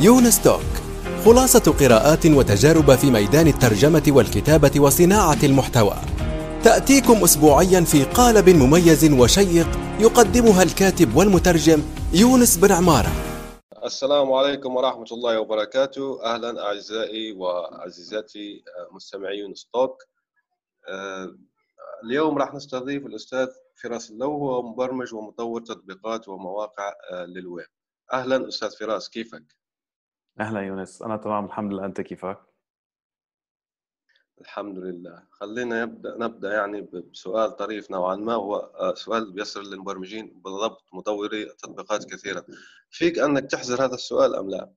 يونس توك خلاصة قراءات وتجارب في ميدان الترجمة والكتابة وصناعة المحتوى. تأتيكم أسبوعيا في قالب مميز وشيق يقدمها الكاتب والمترجم يونس بن عمارة. السلام عليكم ورحمة الله وبركاته. أهلا أعزائي وعزيزاتي مستمعي يونس توك آه، اليوم راح نستضيف الأستاذ فراس اللو هو مبرمج ومطور تطبيقات ومواقع آه، للويب. أهلا أستاذ فراس كيفك؟ أهلا يونس. أنا تمام الحمد لله. أنت كيفك؟ الحمد لله. خلينا نبدأ نبدأ يعني بسؤال طريف نوعا ما. هو آه، سؤال بيصل للمبرمجين بالضبط مطوري تطبيقات كثيرة. فيك أنك تحزر هذا السؤال أم لا؟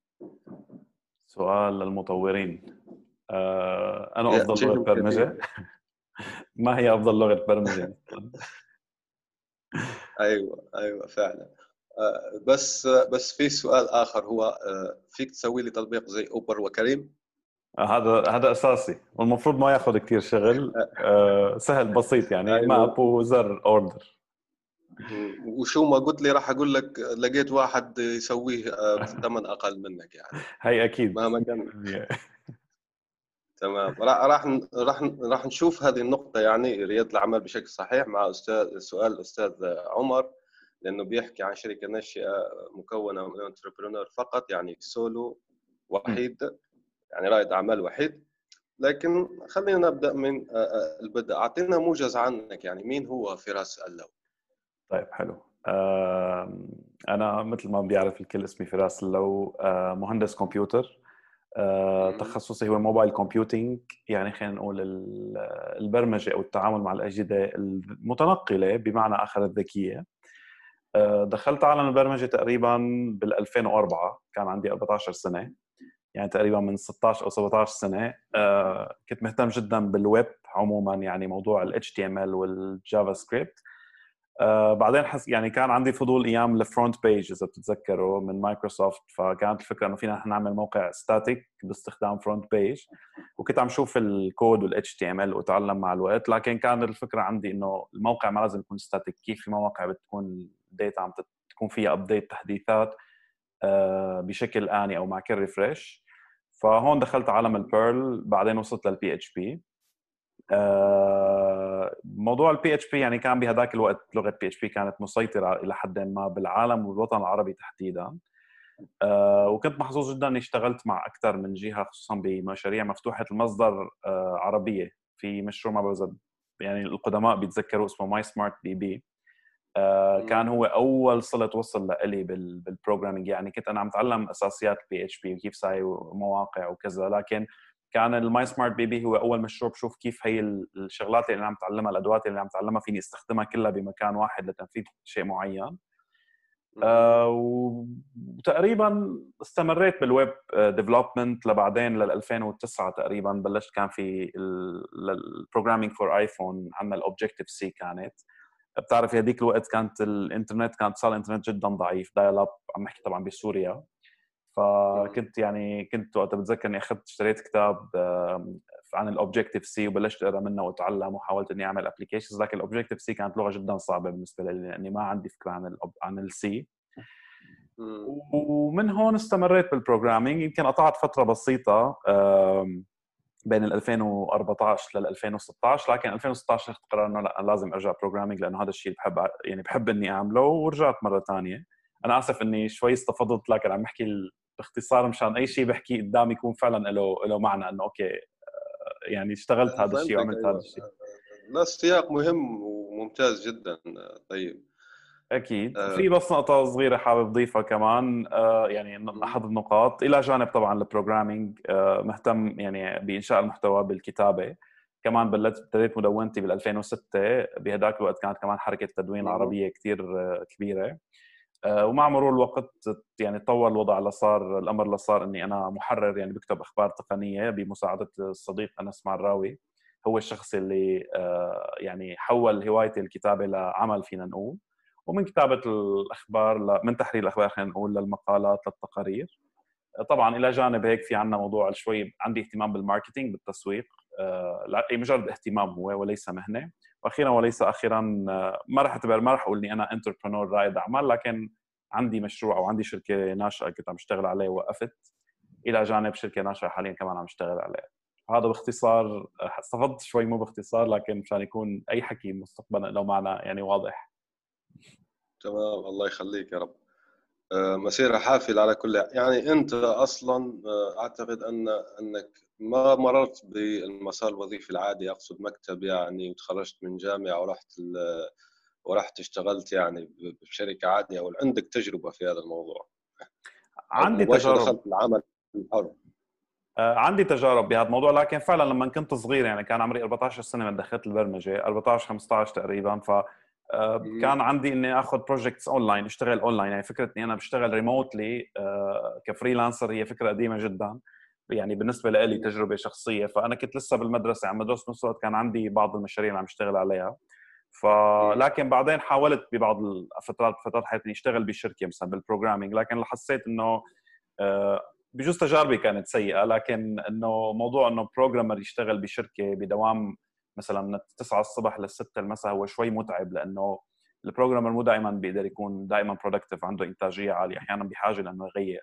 سؤال للمطورين. آه، أنا أفضل لغة برمجة. ما هي أفضل لغة برمجة؟ أيوه أيوه فعلا. بس بس في سؤال آخر هو آه، فيك تسوي لي تطبيق زي اوبر وكريم؟ آه، هذا هذا أساسي. والمفروض ما ياخذ كثير شغل. سهل بسيط يعني. map user order وشو ما قلت لي راح أقول لك لقيت واحد يسويه بثمن أقل منك يعني. هي أكيد. مهما كان. تمام. راح راح راح نشوف هذه النقطة يعني ريادة الأعمال بشكل صحيح مع أستاذ سؤال الاستاذ عمر. لأنه بيحكي عن شركة ناشئة مكونة من entrepreneur فقط يعني سولو وحيد يعني رائد أعمال وحيد. لكن خلينا نبدأ من آه، آه، البدء. أعطينا موجز عنك يعني مين هو فراس اللو طيب حلو. أنا مثل ما بيعرف الكل اسمي فراس اللو آه، مهندس كمبيوتر. تخصصي هو موبايل كومبيوتينج يعني خلينا نقول البرمجة أو التعامل مع الأجهزة المتنقلة بمعنى آخر الذكية. دخلت عالم البرمجة تقريبا بال 2004 كان عندي 14 سنة يعني تقريبا من 16 أو 17 سنة. آه، كنت مهتم جدا بالويب عموما يعني موضوع ال HTML وال JavaScript. آه، بعدين حس يعني كان عندي فضول أيام ال FrontPage إذا بتتذكروا من مايكروسوفت. فكانت الفكرة إنه فينا نعمل موقع static باستخدام FrontPage وكنت عم شوف الكود وال HTML واتعلم مع الوقت. لكن كان الفكرة عندي إنه الموقع ما لازم يكون static كيف في مواقع بتكون ال data عم تكون فيها update تحديثات آه، بشكل آني أو مع كل refresh فهون دخلت عالم ال Perl بعدين وصلت لل PHP موضوع ال PHP يعني كان بهذاك الوقت لغة PHP كانت مسيطرة إلى حد ما بالعالم والوطن العربي تحديدا. آه، وكنت محظوظ جدا إني اشتغلت مع أكثر من جهة خصوصا بمشاريع مفتوحة المصدر آه، عربية في مشروع ما بعرف يعني القدماء بيتذكروا اسمه MySmartBB كان هو أول صلة توصل لإلي بال programming يعني كنت أنا عم اتعلم أساسيات ال PHP وكيف ساوي مواقع وكذا لكن كان ال MySmartBB هو أول مشروع بشوف كيف هي الشغلات اللي أنا عم أتعلمها الأدوات اللي عم أتعلمها فيني أستخدمها كلها بمكان واحد لتنفيذ شيء معين. آه وتقريبا استمريت بال web development لبعدين لل 2009 تقريبا. بلشت كان في ال programming for iPhone عندنا ال Objective-C كانت. بتعرفي هذيك الوقت كانت الإنترنت كانت صار الإنترنت جدا ضعيف dial-up عم نحكي طبعا بسوريا. فكنت يعني كنت وقتها بتذكر إني أخذت اشتريت كتاب عن ال Objective-C وبلشت أقرأ منه وأتعلم وحاولت إني أعمل applications لكن ال Objective-C كانت لغة جدا صعبة بالنسبة لي لأني ما عندي فكرة عن ال عن ال C ومن هون استمريت بال programming يمكن قطعت فترة بسيطة بين ال 2014 لل 2016 لكن 2016 اخذت قرار انه لا لازم ارجع programming لأنه هذا الشيء اللي بحب يعني بحب اني اعمله ورجعت مره ثانية أنا اسف اني شوي استفضت لكن عم بحكي باختصار مشان اي شيء بحكي قدامي يكون فعلا له له معنى انه okay آه، يعني اشتغلت هذا الشيء وعملت هذا الشيء لا السياق مهم وممتاز جدا طيب أكيد. آه. في بس نقطة صغيرة حابب أضيفها كمان آه يعني احد النقاط. إلى جانب طبعا البروجرامينج آه مهتم يعني بإنشاء المحتوى بالكتابة. كمان بلشت ابتديت مدونتي بال 2006 بهداك الوقت كانت كمان حركة التدوين العربيه كثير آه، كبيرة. آه، ومع مرور الوقت يعني تطور الوضع لصار الأمر لصار إني أنا محرر يعني بكتب أخبار تقنية بمساعدة الصديق أنس معراوي هو الشخص اللي آه، يعني حول هوايتي الكتابة لعمل فينا نقول. ومن كتابة الأخبار من تحرير الأخبار خلينا نقول للمقالات للتقارير. طبعا إلى جانب هيك في عندنا موضوع شوي عندي اهتمام بال marketing بالتسويق. آه، لا مجرد اهتمام هو وليس مهنة. وأخيرا وليس أخيرا آه، ما راح أعتبر ما راح أقول إني أنا entrepreneur رائد أعمال لكن عندي مشروع أو عندي شركة ناشئة كنت عم اشتغل عليه ووقفت. إلى جانب شركة ناشئة حاليا كمان عم اشتغل عليها هذا باختصار استفدت شوي مو باختصار لكن مشان يكون أي حكي مستقبلا له معنى يعني واضح. تمام الله يخليك يا رب. آه، مسيرة حافلة على كل يعني أنت أصلا آه، أعتقد أن أنك ما مررت بالمسار الوظيفي العادي أقصد مكتب يعني وتخرجت من جامعة ورحت ورحت اشتغلت يعني بشركة عادية أو عندك تجربة في هذا الموضوع؟ عندي تجارب. دخلت العمل الحر. آه، عندي تجارب بهذا الموضوع لكن فعلا لما كنت صغير يعني كان عمري 14 سنة من دخلت البرمجة 14 15 تقريبا ف كان عندي إني آخذ projects online أشتغل اونلاين يعني فكرة إني أنا بشتغل remotely آه، ك freelancer هي فكرة قديمة جدا. يعني بالنسبة لي تجربة شخصية. فأنا كنت لسه بالمدرسة عم بدرس بنفس الوقت كان عندي بعض المشاريع اللي عم اشتغل عليها. فلكن بعدين حاولت ببعض الفترات فترات حياتي أشتغل بشركة مثلا بال programming لكن حسيت إنه بجوز تجاربي كانت سيئة. لكن إنه موضوع إنه programmer يشتغل بشركة بدوام مثلا من 9 الصبح لل 6 المساء هو شوي متعب لأنه ال programmer مو دائما بيقدر يكون دائما productive عنده إنتاجية عالية أحيانا بحاجة لأنه يغير.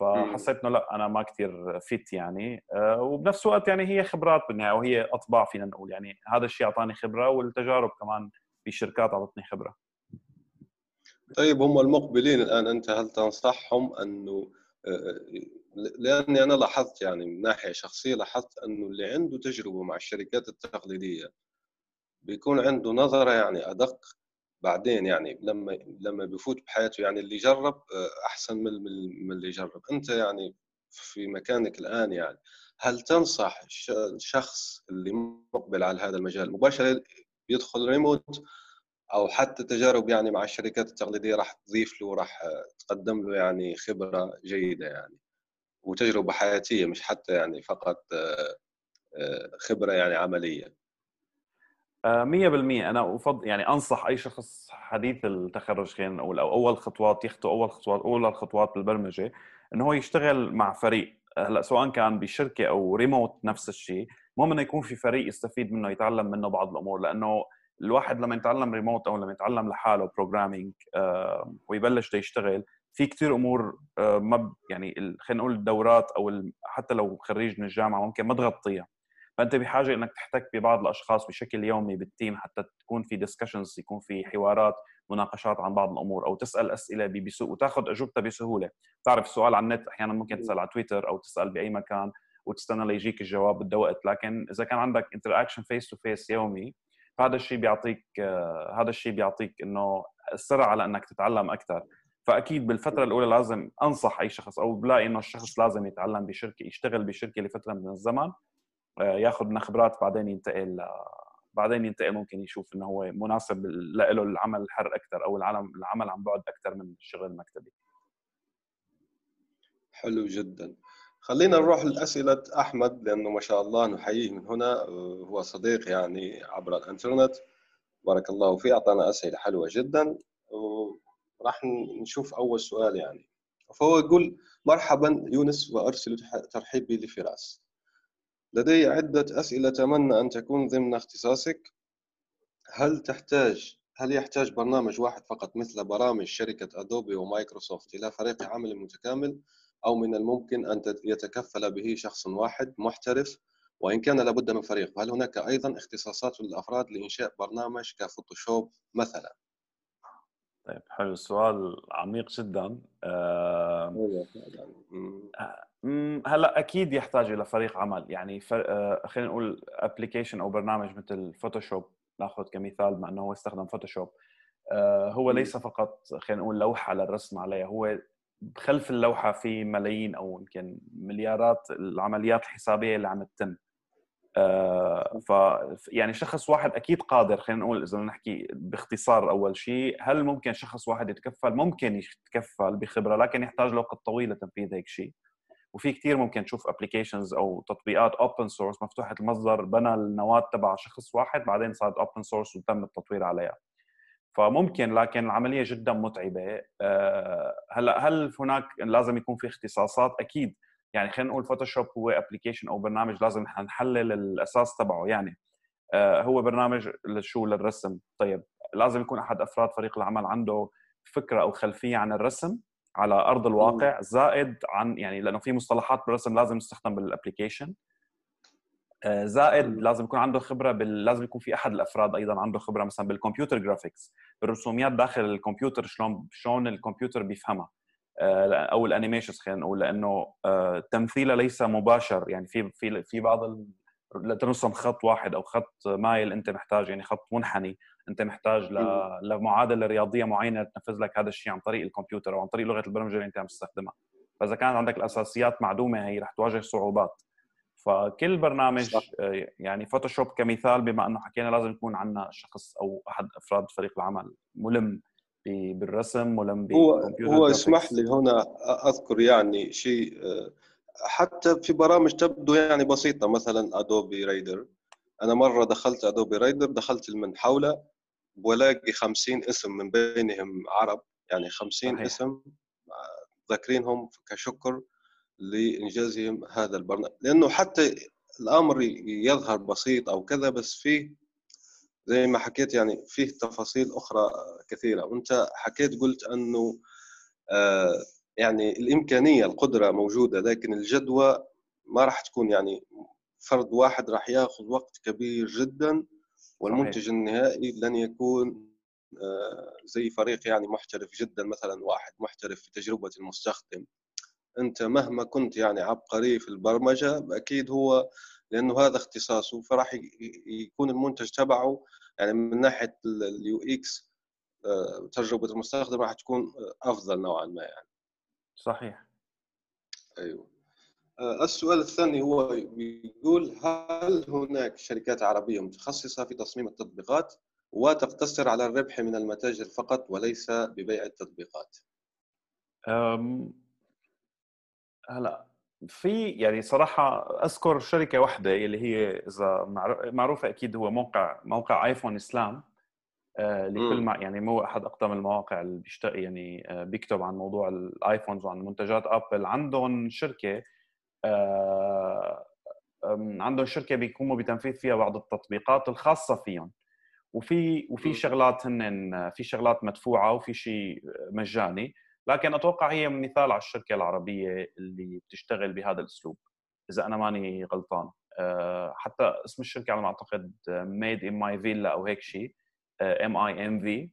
فحسيت إنه لا أنا ما كثير fit يعني. آه، وبنفس الوقت يعني هي خبرات بالنهاية وهي طباع فينا نقول. يعني هذا الشيء أعطاني خبرة والتجارب كمان بالشركات أعطتني خبرة. طيب هم المقبلين الآن أنت هل تنصحهم أنه لأني أنا لاحظت يعني من ناحية شخصية لاحظت أنه اللي عنده تجربة مع الشركات التقليدية بيكون عنده نظرة يعني أدق بعدين يعني لما لما بفوت بحياته يعني اللي جرب آه، أحسن من اللي جرب أنت يعني في مكانك الآن يعني هل تنصح الشخص اللي مقبل على هذا المجال مباشرة يدخل ريموت أو حتى تجارب يعني مع الشركات التقليدية راح تضيف له راح تقدم له يعني خبرة جيدة يعني؟ وتجربة حياتية مش حتى يعني فقط آه، آه، خبرة يعني عملية. 100% آه، أنا افضل يعني أنصح أي شخص حديث التخرج خلينا نقول أو أول خطوات يخطو أول خطوات اولى الخطوات بالبرمجة إنه هو يشتغل مع فريق. هلأ سواء كان بشركة أو ريموت نفس الشيء المهم إنه يكون في فريق يستفيد منه يتعلم منه بعض الأمور. لأنه الواحد لما يتعلم ريموت أو لما يتعلم لحاله programming ويبلش يشتغل في كثير أمور آه، ما يعني خلينا نقول الدورات أو حتى لو خريج من الجامعة ممكن ما تغطيها. فأنت بحاجة إنك تحتك ببعض الأشخاص بشكل يومي بال team حتى تكون في discussions يكون في حوارات مناقشات عن بعض الأمور أو تسأل أسئلة بسهوله وتاخذ اجوبتها بسهولة. تعرف السؤال على النت أحيانا ممكن تسأل على تويتر أو تسأل بأي مكان وتستنى ليجيك الجواب بده وقت لكن إذا كان عندك interaction face to face يومي فهذا الشيء بيعطيك آه، هذا الشيء بيعطيك إنه السرعة على انك تتعلم أكثر فأكيد بالفترة الأولى لازم أنصح أي شخص أو بلاقي إنه الشخص لازم يتعلم بشركة يشتغل بشركة لفترة من الزمن آه، ياخذ منها خبرات بعدين ينتقل بعدين ينتقل ممكن يشوف إنه هو مناسب له العمل الحر أكثر أو العمل العمل عن بعد أكثر من الشغل المكتبي. حلو جدا. خلينا نروح لأسئلة أحمد لأنه ما شاء الله نحييه من هنا هو صديق يعني عبر الإنترنت. بارك الله فيه أعطانا أسئلة حلوة جدا. وراح نشوف أول سؤال يعني. فهو يقول مرحبا يونس وأرسل ترحيبي لفراس. لدي عدة أسئلة أتمنى أن تكون ضمن اختصاصك. هل تحتاج هل يحتاج برنامج واحد فقط مثل برامج شركة أدوبي ومايكروسوفت إلى فريق عمل متكامل أو من الممكن أن يتكفل به شخص واحد محترف؟ وإن كان لابد من فريق فهل هناك أيضا اختصاصات للأفراد لإنشاء برنامج كفوتوشوب مثلا؟ طيب حلو. السؤال عميق جدا. أه هلا أكيد يحتاج إلى فريق عمل. يعني آه، خلينا نقول application أو برنامج مثل Photoshop نأخذ كمثال مع إنه هو استخدم Photoshop آه، هو ليس فقط خلينا نقول لوحة للرسم عليها هو خلف اللوحة في ملايين أو يمكن مليارات العمليات الحسابية اللي عم تتم. آه، ف يعني شخص واحد أكيد قادر خلينا نقول إذا نحكي باختصار أول شيء هل ممكن شخص واحد يتكفل؟ ممكن يتكفل بخبرة لكن يحتاج له وقت طويل لتنفيذ هيك شيء وفي كثير ممكن تشوف applications أو تطبيقات open source مفتوحة المصدر بنى النواة تبع شخص واحد بعدين صارت open source وتم التطوير عليها. فممكن لكن العملية جدا متعبة. آه، هلأ هل هناك لازم يكون في اختصاصات؟ أكيد. يعني خلينا نقول Photoshop هو application أو برنامج لازم نحلل الأساس تبعه. يعني آه، هو برنامج لشو؟ للرسم. طيب لازم يكون أحد أفراد فريق العمل عنده فكرة أو خلفية عن الرسم على أرض الواقع زائد عن يعني لأنه في مصطلحات بالرسم لازم تستخدم بال application آه، زائد لازم يكون عنده خبرة بال... لازم يكون في أحد الأفراد أيضا عنده خبرة مثلا بال computer graphics الرسوميات داخل الكمبيوتر شلون شلون الكمبيوتر بيفهمها. أو ال animations خلينا نقول لأنه آه، تمثيلها ليس مباشر يعني في في في بعض. لترسم خط واحد أو خط مايل أنت محتاج يعني خط منحني أنت محتاج ل... لمعادلة رياضية معينة تنفذ لك هذا الشيء عن طريق الكمبيوتر أو عن طريق لغة البرمجة اللي أنت عم تستخدمها فإذا كانت عندك الأساسيات معدومة هي رح تواجه صعوبات فكل برنامج صح. آه، يعني Photoshop كمثال بما إنه حكينا لازم يكون عندنا شخص أو أحد أفراد فريق العمل ملم بالرسم ملم هو هو اسمح لي هنا أذكر يعني شيء حتى في برامج تبدو يعني بسيطة مثلا Adobe Reader أنا مرة دخلت ادوبي رايدر دخلت المنحوله ولاقي 50 اسم من بينهم عرب يعني 50 صحيح. اسم آه، ذاكرينهم كشكر لإنجازهم هذا البرنامج. لأنه حتى الأمر يظهر بسيط أو كذا بس فيه زي ما حكيت يعني فيه تفاصيل أخرى كثيرة وأنت حكيت قلت أنه آه يعني الإمكانية القدرة موجودة لكن الجدوى ما راح تكون يعني فرد واحد راح ياخذ وقت كبير جدا والمنتج صحيح. النهائي لن يكون آه زي فريق يعني محترف جدا مثلا واحد محترف في تجربة المستخدم أنت مهما كنت يعني عبقري في البرمجة أكيد هو لأنه هذا اختصاصه فراح يكون المنتج تبعه يعني من ناحية ال UX آه، تجربة المستخدم راح تكون أفضل نوعا ما يعني. صحيح. أيوه. آه، السؤال الثاني هو يقول هل هناك شركات عربية متخصصة في تصميم التطبيقات وتقتصر على الربح من المتاجر فقط وليس ببيع التطبيقات؟ هلا في يعني صراحة أذكر شركة واحدة اللي هي إذا معروفة أكيد هو موقع موقع آيفون إسلام. آه، لكل ما يعني مو أحد أقدم المواقع اللي بيشتغل يعني آه، بيكتب عن موضوع الآيفونز وعن منتجات أبل. عندهم شركة آه، عندهم شركة بيقوموا بتنفيذ فيها بعض التطبيقات الخاصة فيهم. وفي وفي شغلات هن في شغلات مدفوعة وفي شيء مجاني. لكن أتوقع هي مثال على الشركة العربية اللي بتشتغل بهذا الأسلوب إذا أنا ماني غلطان. آه، حتى اسم الشركة على ما أعتقد Made in My Villa أو هيك شيء MIMV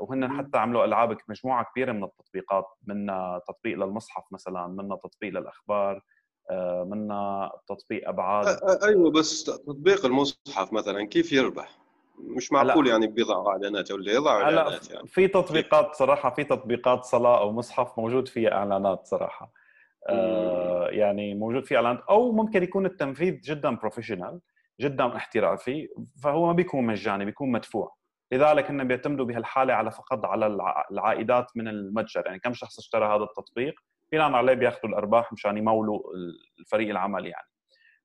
وهن حتى عملوا ألعاب مجموعة كبيرة من التطبيقات منا تطبيق للمصحف مثلا منا تطبيق للأخبار آه، منا تطبيق أبعاد. أيوه بس تطبيق المصحف مثلا كيف يربح؟ مش معقول يعني بيضعوا إعلانات ولا يضعوا إعلانات يعني. في تطبيقات صراحة في تطبيقات صلاة أو مصحف موجود فيها إعلانات صراحة. آه يعني موجود فيه إعلانات. أو ممكن يكون التنفيذ جدا بروفيشنال جدا احترافي فهو ما بيكون مجاني بيكون مدفوع. لذلك هن بيعتمدوا بهالحالة على فقط على العائدات من المتجر. يعني كم شخص اشترى هذا التطبيق؟ بناء عليه بياخذوا الأرباح مشان يمولوا الفريق العمل يعني.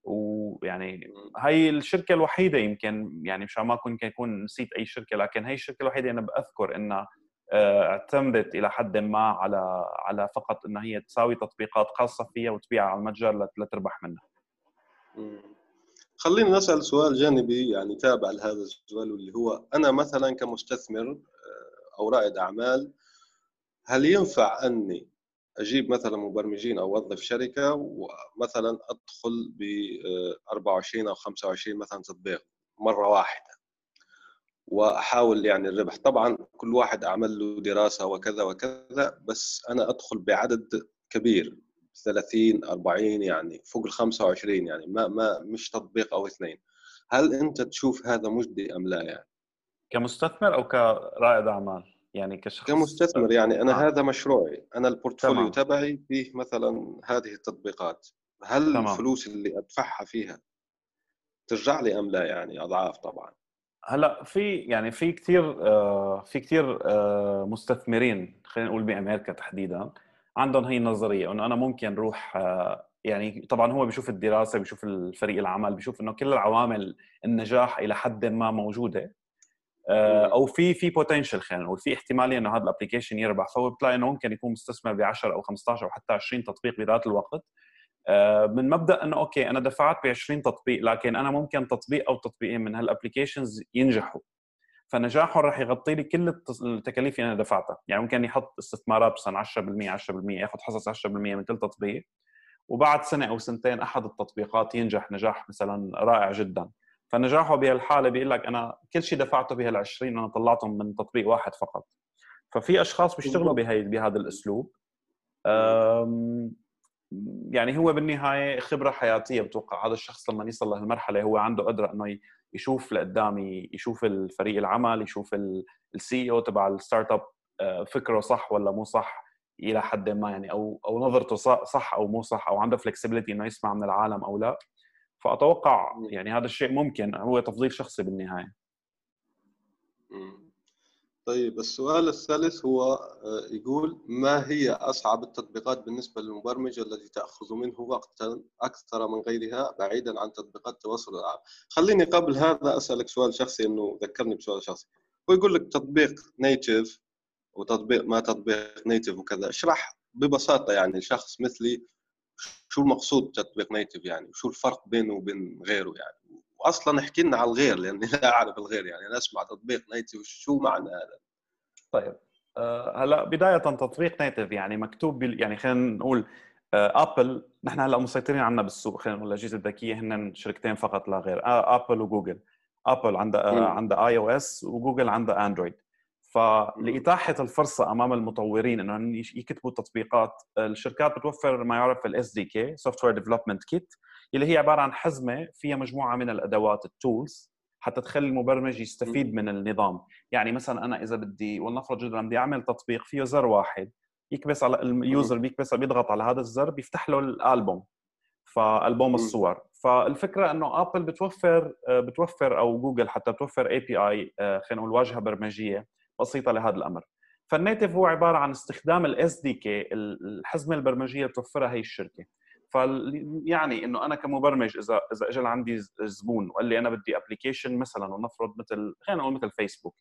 ويعني هي الشركة الوحيدة يمكن يعني مشان ما اكون يكون نسيت أي شركة لكن هي الشركة الوحيدة أنا بذكر إنها آه، اعتمدت إلى حد ما على على فقط انها هي تساوي تطبيقات خاصة فيها وتبيعها على المتجر لتربح منها. خلينا نسال سؤال جانبي يعني تابع لهذا السؤال واللي هو أنا مثلا كمستثمر آه، أو رائد أعمال هل ينفع أني أجيب مثلا مبرمجين أو أوظف شركة ومثلا أدخل ب 24 أو 25 مثلا تطبيق مرة واحدة وأحاول يعني الربح. طبعا كل واحد أعمل له دراسة وكذا وكذا بس أنا أدخل بعدد كبير 30 40 يعني فوق ال 25 يعني ما ما مش تطبيق أو اثنين. هل أنت تشوف هذا مجدي أم لا يعني؟ كمستثمر أو كرائد أعمال؟ يعني كشخص كمستثمر يعني أنا آه. هذا مشروعي أنا البورتفوليو تبعي فيه مثلا هذه التطبيقات. هل تمام. الفلوس اللي أدفعها فيها ترجع لي أم لا يعني؟ أضعاف طبعا. هلا في يعني في كثير آه، في كثير آه، مستثمرين خلينا نقول بأمريكا تحديدا عندهم هي النظرية إنه أنا ممكن روح آه، يعني طبعا هو بيشوف الدراسة بيشوف الفريق العمل بيشوف إنه كل العوامل النجاح إلى حد ما موجودة. أو في في potential خلينا نقول في احتمالية إنه هذا ال application يربح. فهو بتلاقي إنه ممكن يكون مستثمر ب 10 أو 15 أو حتى 20 تطبيق بذات الوقت. آه، من مبدأ إنه okay أنا دفعت ب 20 تطبيق لكن أنا ممكن تطبيق أو تطبيقين من هال applications ينجحوا. فنجاحه راح يغطي لي كل التكاليف اللي أنا دفعتها. يعني ممكن يحط استثمارات مثلا 10% 10% ياخذ حصص 10% من كل تطبيق. وبعد سنة أو سنتين أحد التطبيقات ينجح نجاح مثلا رائع جدا. فنجاحه بهالحاله بيقول لك أنا كل شيء دفعته بهال20 أنا طلعتهم من تطبيق واحد فقط. ففي أشخاص بيشتغلوا بهي بهذا الأسلوب. يعني هو بالنهاية خبرة حياتية بتوقع هذا الشخص لما يصل لهالمرحلة هو عنده قدرة إنه يشوف لقدام يشوف الفريق العمل يشوف ال CEO تبع ال startup آه، فكره صح ولا مو صح إلى حد ما يعني أو أو نظرته صح أو مو صح أو عنده فلكسبيتي إنه يسمع من العالم أو لا. فأتوقع يعني هذا الشيء ممكن هو تفضيل شخصي بالنهاية. طيب السؤال الثالث هو آه، يقول ما هي أصعب التطبيقات بالنسبة للمبرمج التي تأخذ منه وقتا أكثر من غيرها بعيدا عن تطبيقات التواصل العام خليني قبل هذا أسألك سؤال شخصي أنه ذكرني بسؤال شخصي. هو يقول لك تطبيق native وتطبيق ما تطبيق native وكذا اشرح ببساطة يعني شخص مثلي شو المقصود تطبيق native يعني؟ وشو الفرق بينه وبين غيره يعني؟ واصلا احكي لنا على الغير لأني لا أعرف الغير يعني. أنا أسمع تطبيق native شو معنى هذا؟ طيب. أه هلا بداية تطبيق native يعني مكتوب بال... يعني خلينا نقول Apple أه نحن هلا مسيطرين عنا بالسوق خلينا نقول الأجهزة الذكية هن شركتين فقط لا غير. Apple آه، وجوجل. Apple عندها عندها iOS و Google عندها Android فلإتاحة الفرصة أمام المطورين إنه يكتبوا تطبيقات الشركات بتوفر ما يعرف ال SDK software development kit اللي هي عبارة عن حزمة فيها مجموعة من الأدوات ال tools حتى تخلي المبرمج يستفيد من النظام. يعني مثلا أنا إذا بدي ولنفرض جدا بدي أعمل تطبيق فيه زر واحد يكبس على ال user بيكبس بيضغط على هذا الزر بيفتح له الألبوم فألبوم الصور. فالفكرة إنه Apple بتوفر بتوفر أو جوجل حتى بتوفر API خلينا نقول واجهة برمجية. بسيطة لهذا الأمر. فال native هو عبارة عن استخدام ال SDK الحزمه البرمجية بتوفرها هي الشركة. ف يعني إنه أنا كمبرمج إذا إذا اجى عندي زبون وقال لي أنا بدي application مثلا ونفرض مثل خلينا نقول مثل فيسبوك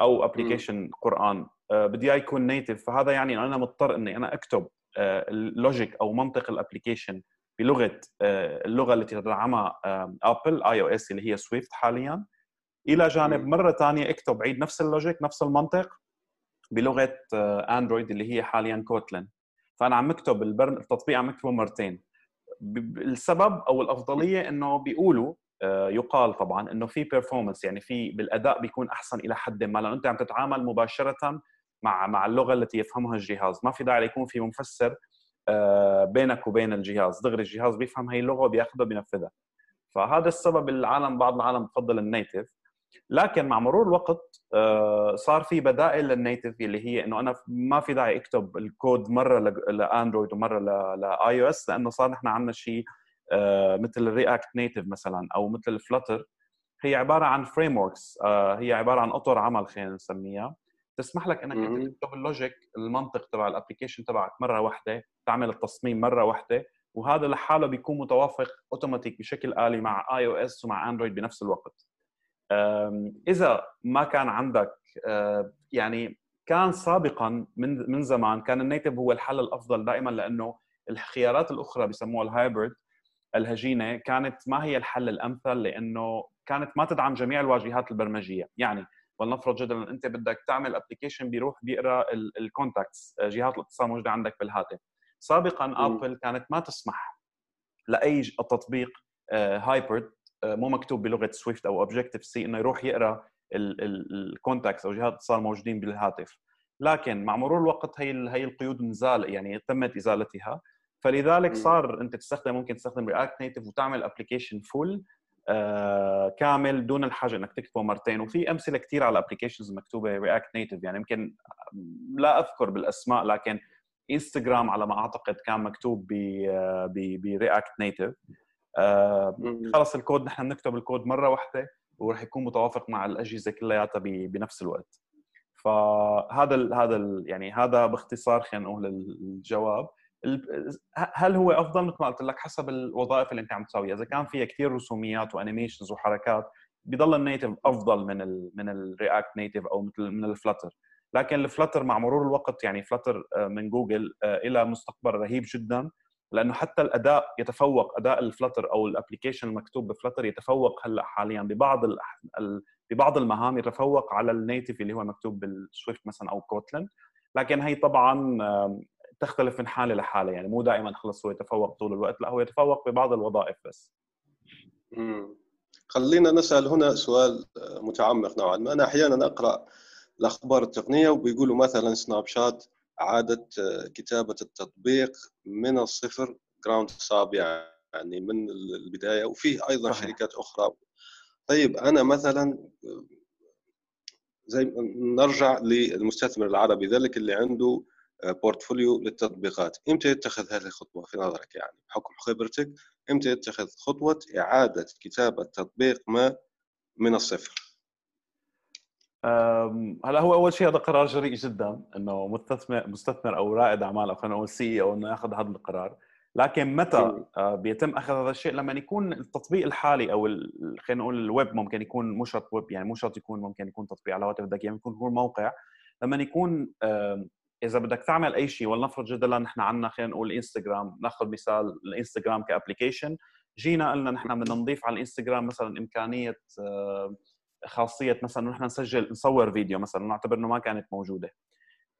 أو application قرآن آه، بدي إياه يكون native فهذا يعني أنا مضطر إني أنا أكتب ال logic آه، أو منطق ال application بلغة آه، اللغة التي تدعمها Apple iOS اللي هي Swift حاليا. إلى جانب مرة ثانية اكتب عيد نفس ال logic نفس المنطق بلغة Android اللي هي حاليا Kotlin فأنا عم أكتب البرم... التطبيق عم أكتبه مرتين. السبب أو الأفضلية إنه بيقولوا آه، يقال طبعا إنه في performance يعني في بالأداء بيكون أحسن إلى حد ما لأنه أنت عم تتعامل مباشرة مع مع اللغة التي يفهمها الجهاز. ما في داعي يكون في مفسر آه، بينك وبين الجهاز. دغري الجهاز بيفهم هي اللغة وبياخذها بينفذها فهذا السبب العالم بعض العالم بفضل ال native لكن مع مرور الوقت آه، صار في بدائل لل native اللي هي إنه أنا ما في داعي أكتب الكود مرة ل Android ومرة ل iOS لأنه صار نحن عندنا شيء آه، مثل ال React Native مثلا أو مثل ال Flutter هي عبارة عن frameworks آه، هي عبارة عن أطر عمل خلينا نسميها. تسمح لك إنك أنت تكتب ال logic المنطق تبع ال application تبعك مرة واحدة تعمل التصميم مرة واحدة وهذا لحاله بيكون متوافق اوتوماتيك بشكل آلي مع iOS ومع اندرويد بنفس الوقت. إذا ما كان عندك يعني كان سابقا من من زمان كان ال native هو الحل الأفضل دائما لأنه الخيارات الأخرى بسموها ال hybrid الهجينة كانت ما هي الحل الأمثل لأنه كانت ما تدعم جميع الواجهات البرمجية. يعني ولنفرض جدلا أنت بدك تعمل application بيروح بيقرأ ال contacts جهات الاتصال موجودة عندك بالهاتف. سابقا ابل كانت ما تسمح لأي تطبيق hybrid مو مكتوب بلغة Swift أو Objective-C إنه يروح يقرأ ال contacts أو جهات الاتصال موجودين بالهاتف. لكن مع مرور الوقت هي هي القيود نزال يعني تمت إزالتها. فلذلك صار أنت تستخدم ممكن تستخدم React Native وتعمل application full آه كامل دون الحاجة إنك تكتبه مرتين. وفي أمثلة كثير على applications مكتوبة React Native يعني يمكن لا أذكر بالأسماء لكن انستغرام على ما أعتقد كان مكتوب ب React Native آه خلص الكود نحن بنكتب الكود مرة واحدة وراح يكون متوافق مع الأجهزة كلياتها بنفس الوقت. فهذا ال هذا ال يعني هذا باختصار خلينا نقول الجواب. هل هو أفضل؟ مثل ما قلت لك حسب الوظائف اللي أنت عم تسويها إذا كان فيها كثير رسوميات و animations وحركات بضل ال native أفضل من ال من ال React Native أو مثل من ال Flutter لكن ال Flutter مع مرور الوقت يعني Flutter آه، من جوجل آه، إله مستقبل رهيب جدا. لأنه حتى الأداء يتفوق أداء ال Flutter أو ال application المكتوب ب Flutter يتفوق هلأ حاليا. ببعض ببعض المهام يتفوق على ال native اللي هو مكتوب بال Swift مثلا أو Kotlin لكن هي طبعا تختلف من حالة لحالة. يعني مو دائما خلص هو يتفوق طول الوقت لأ هو يتفوق ببعض الوظائف بس. خلينا نسأل هنا سؤال متعمق نوعا ما. أنا أحيانا أقرأ الأخبار التقنية وبيقولوا مثلا سناب شات اعاده كتابة التطبيق من الصفر جراوند صاب يعني من البداية وفيه أيضا صحيح. شركات أخرى. طيب أنا مثلا زي نرجع للمستثمر العربي ذلك اللي عنده portfolio للتطبيقات. إمتى يتخذ هذه الخطوة؟ في نظرك يعني بحكم خبرتك إمتى يتخذ خطوة إعادة كتابة تطبيق ما من الصفر؟ هلا هو أول شيء هذا قرار جريء جدا إنه مستثمر مستثمر أو رائد أعمال أو خلينا نقول CEO إنه ياخذ هذا القرار. لكن متى آه، بيتم أخذ هذا الشيء؟ لما يكون التطبيق الحالي أو خلينا نقول الويب ممكن يكون مو شرط ويب يعني مو شرط يكون ممكن يكون تطبيق على الهواتف الذكيه ممكن يكون موقع. لما يكون إذا بدك تعمل أي شيء ولنفرض جدلا نحن عندنا خلينا نقول انستغرام نأخذ مثال الإنستغرام ك application جينا قلنا نحن بدنا نضيف على الإنستغرام مثلا إمكانية خاصية مثلا نحن نسجل نصور فيديو مثلا نعتبر إنه ما كانت موجودة.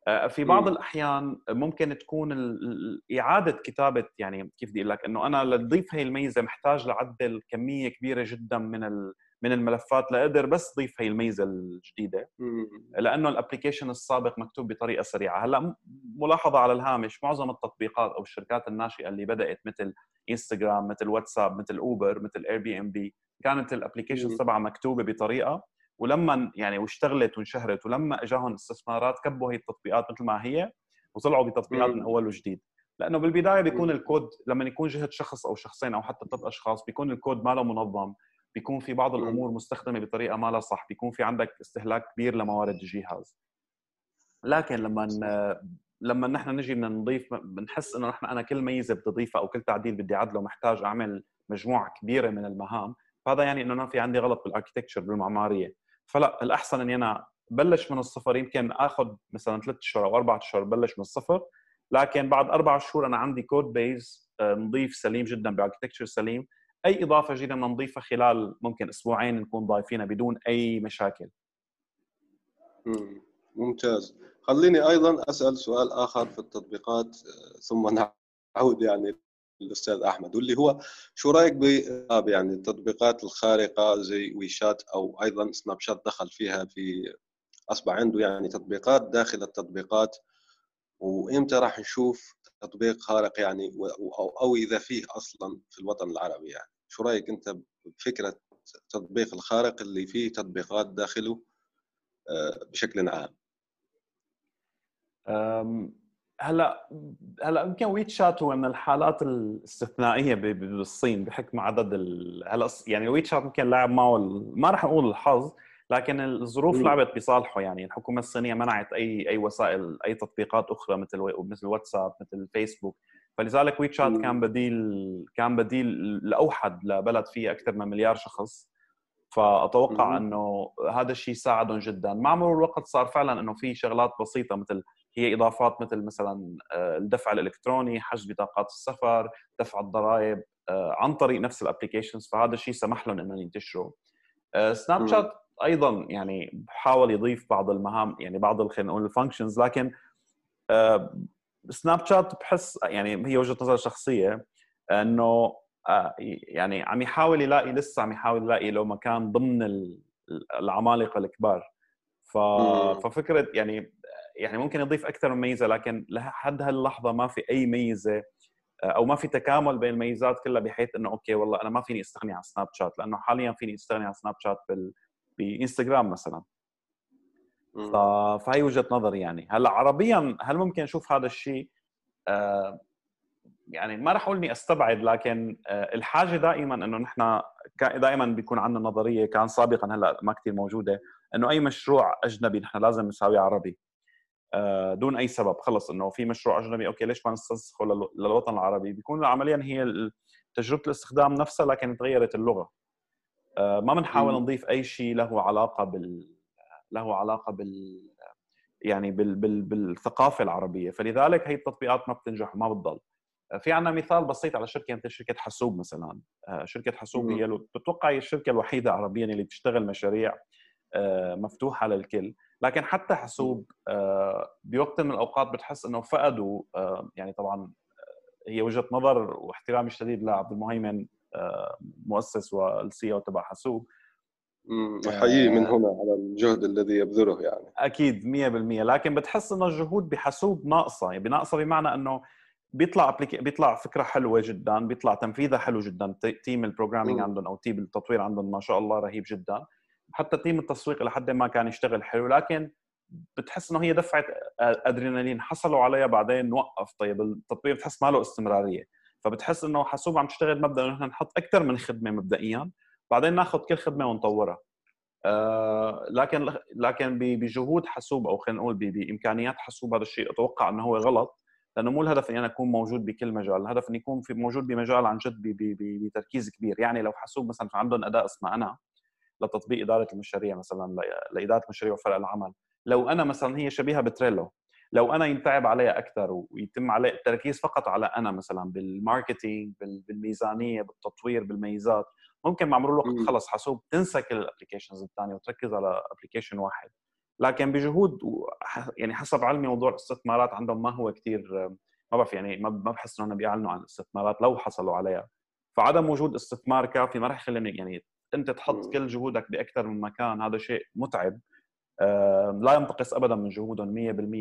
آه، في بعض الأحيان ممكن تكون إعادة كتابة يعني كيف بدي أقول لك إنه أنا لتضيف هي الميزة محتاج لعدل كمية كبيرة جدا من من الملفات لاقدر بس ضيف هي الميزة الجديدة لأنه ال application السابق مكتوب بطريقة سريعة. هلأ ملاحظة على الهامش معظم التطبيقات أو الشركات الناشئة اللي بدأت مثل انستغرام مثل واتساب مثل اوبر مثل Airbnb كانت ال application تبعها مكتوبة بطريقة. ولما يعني واشتغلت وانشهرت ولما أجاهم استثمارات كبوا هي التطبيقات مثل ما هي وطلعوا بتطبيقات من أول وجديد. لأنه بالبداية بيكون الكود لما يكون جهه شخص أو شخصين أو حتى ثلاث أشخاص بيكون الكود ما له منظم. بيكون في بعض الأمور مستخدمة بطريقة ما لها صح بيكون في عندك استهلاك كبير لموارد الجهاز. لكن لما لما نحن نجي بدنا نضيف بنحس إنه نحن أنا كل ميزة بدي اضيفها أو كل تعديل بدي أعدله محتاج أعمل مجموعة كبيرة من المهام. فهذا يعني إنه أنا في عندي غلط بال architecture بالمعمارية. فلا الأحسن إني أنا بلش من الصفر يمكن آخذ مثلا ثلاث اشهر أو أربع اشهر بلش من الصفر. لكن بعد أربع شهور أنا عندي code base نظيف سليم جدا ب architecture سليم. أي إضافة جديدة بدنا نضيفها خلال ممكن أسبوعين نكون ضايفينها بدون أي مشاكل؟ ممتاز. خليني أيضا أسأل سؤال آخر في التطبيقات آه، ثم نعود يعني الاستاذ أحمد واللي هو شو رأيك ب يعني التطبيقات الخارقة زي ويشات أو أيضا سناب شات دخل فيها في أصبح عنده يعني تطبيقات داخل التطبيقات؟ وإمتى راح نشوف تطبيق خارق يعني أو أو إذا فيه أصلا في الوطن العربي يعني؟ شو رأيك أنت بفكرة التطبيق الخارق اللي فيه تطبيقات داخله آه، بشكل عام؟ هلا هلا يمكن ويت شات هو من الحالات الاستثنائية بالصين بحكم عدد هلا يعني ويت شات يمكن لعب معه ما راح نقول الحظ لكن الظروف لعبت بصالحه. يعني الحكومة الصينية منعت أي أي وسائل أي تطبيقات أخرى مثل مثل واتساب مثل فيسبوك. فلذلك WeChat كان بديل كان بديل الاوحد لبلد فيه أكثر من مليار شخص. فأتوقع إنه هذا الشيء ساعدهم جدا. مع مرور الوقت صار فعلا إنه في شغلات بسيطة مثل هي إضافات مثل مثلا آه، الدفع الإلكتروني حجز بطاقات السفر دفع الضرائب آه، عن طريق نفس ال applications فهذا الشيء سمح لهم إنهم ينتشروا. سناب آه، شات أيضا يعني بحاول يضيف بعض المهام يعني بعض خلينا نقول ال functions لكن سناب شات بحس يعني هي وجهة نظر شخصية إنه يعني عم يحاول يلاقي لسه عم يحاول يلاقي له مكان ضمن العمالقة الكبار. ففكرة يعني يعني ممكن يضيف أكثر من ميزة لكن لحد هاللحظة ما في أي ميزة آه، أو ما في تكامل بين الميزات كلها بحيث إنه okay والله أنا ما فيني أستغني عن سناب شات لأنه حاليا فيني أستغني عن سناب شات بال... بإنستغرام مثلا. ف... فهي وجهة نظري يعني. هلأ عربيا هل ممكن نشوف هذا الشيء؟ آه يعني ما راح أقول إني أستبعد لكن آه الحاجة دائما إنه نحن دائما بيكون عندنا نظرية كان سابقا هلأ ما كثير موجودة إنه أي مشروع أجنبي نحن لازم نساويه عربي. آه، دون أي سبب. خلص إنه في مشروع أجنبي أوكي ليش ما نستنسخه للوطن العربي؟ بيكون عمليا هي تجربة الاستخدام نفسها لكن تغيرت اللغة ما بنحاول نضيف أي شيء له علاقة بال له علاقة بال يعني بال... بال... بالثقافة العربية. فلذلك هي التطبيقات ما بتنجح وما بتضل. في عندنا مثال بسيط على شركة مثل شركة حاسوب مثلا. شركة حاسوب هي بتوقع هي الشركة الوحيدة عربيا اللي بتشتغل مشاريع مفتوحة للكل. لكن حتى حاسوب بوقت من الأوقات بتحس إنه فقدوا يعني طبعا هي وجهة نظر واحترامي الشديد لعبد المهيمن مؤسس وال CEO تبع حاسوب. احييه من هنا على الجهد الذي يبذله يعني. أكيد 100% لكن بتحس إنه الجهود بحاسوب ناقصة. يعني ناقصه بمعنى إنه بيطلع applic... بيطلع فكرة حلوة جدا بيطلع تنفيذها حلو جدا. team ال programming عندهم أو team التطوير عندهم ما شاء الله رهيب جدا. حتى team التسويق لحد ما كان يشتغل حلو. لكن بتحس إنه هي دفعة أدرينالين. حصلوا عليها بعدين وقف. طيب التطبيق بتحس ما له استمرارية. فبتحس إنه حاسوب عم تشتغل مبدا انه نحن نحط أكثر من خدمة مبدئيا. بعدين ناخذ كل خدمة ونطورها. آه لكن لكن بجهود حاسوب أو خلينا نقول بإمكانيات حاسوب هذا الشيء أتوقع إنه هو غلط لأنه مو الهدف إني أنا أكون موجود بكل مجال، الهدف إني اكون في موجود بمجال عن جد بتركيز كبير، يعني لو حاسوب مثلا عندهم أداة اسمها أنا لتطبيق إدارة المشاريع مثلا لإدارة مشاريع وفرق العمل، لو أنا مثلا هي شبيهة بتريلو لو إنه ينتعب عليها أكثر ويتم عليه التركيز فقط على أنا مثلا بال marketing بالميزانية بالتطوير بالميزات ممكن مع مرور الوقت خلص حاسوب تنسى كل ال applications الثانية وتركز على application واحد. لكن بجهود يعني حسب علمي موضوع الاستثمارات عندهم ما هو كثير ما بعرف يعني ما بحس إنهم بيعلنوا عن الاستثمارات لو حصلوا عليها. فعدم وجود استثمار كافي ما رح يخليني يعني أنت تحط كل جهودك باكثر من مكان هذا شيء متعب. لا ينتقص ابدا من جهودهم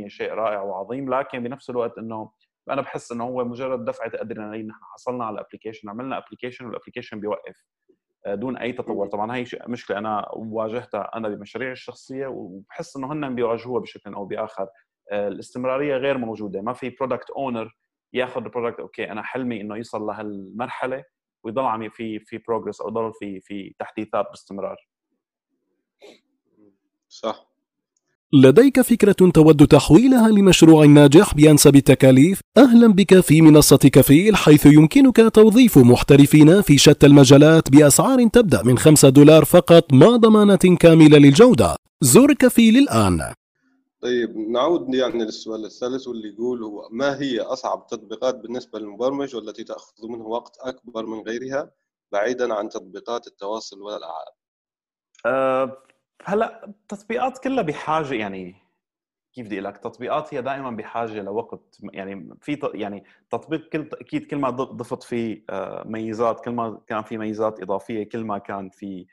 100% شيء رائع وعظيم. لكن بنفس الوقت إنه أنا بحس إنه هو مجرد دفعة أدرينالين. نحن حصلنا على ال application عملنا application وال application بيوقف. دون أي تطور. طبعا هي مشكلة أنا واجهتها أنا بمشاريعي الشخصية وبحس إنه هن بيواجهوها بشكل أو بآخر. آه، الاستمرارية غير موجودة ما في product owner ياخذ ال product okay أنا حلمي إنه يوصل لهالمرحلة ويضل عم في في progress أو يضل في في تحديثات باستمرار. صح. لديك فكرة تود تحويلها لمشروع ناجح بأنسب التكاليف؟ أهلا بك في منصة كفيل حيث يمكنك توظيف محترفين في شتى المجالات بأسعار تبدأ من 5 دولار فقط مع ضمانة كاملة للجودة. زور كفيل الآن. طيب نعود يعني للسؤال الثالث واللي يقول هو ما هي أصعب التطبيقات بالنسبة للمبرمج والتي تأخذ منه وقت أكبر من غيرها بعيدا عن تطبيقات التواصل والألعاب؟ أه هلا التطبيقات كلها بحاجة يعني كيف بدي لك تطبيقات هي دائما بحاجة لوقت يعني في يعني تطبيق كل أكيد كل ما ضفت فيه آه، ميزات كل ما كان في ميزات إضافية كل ما كان في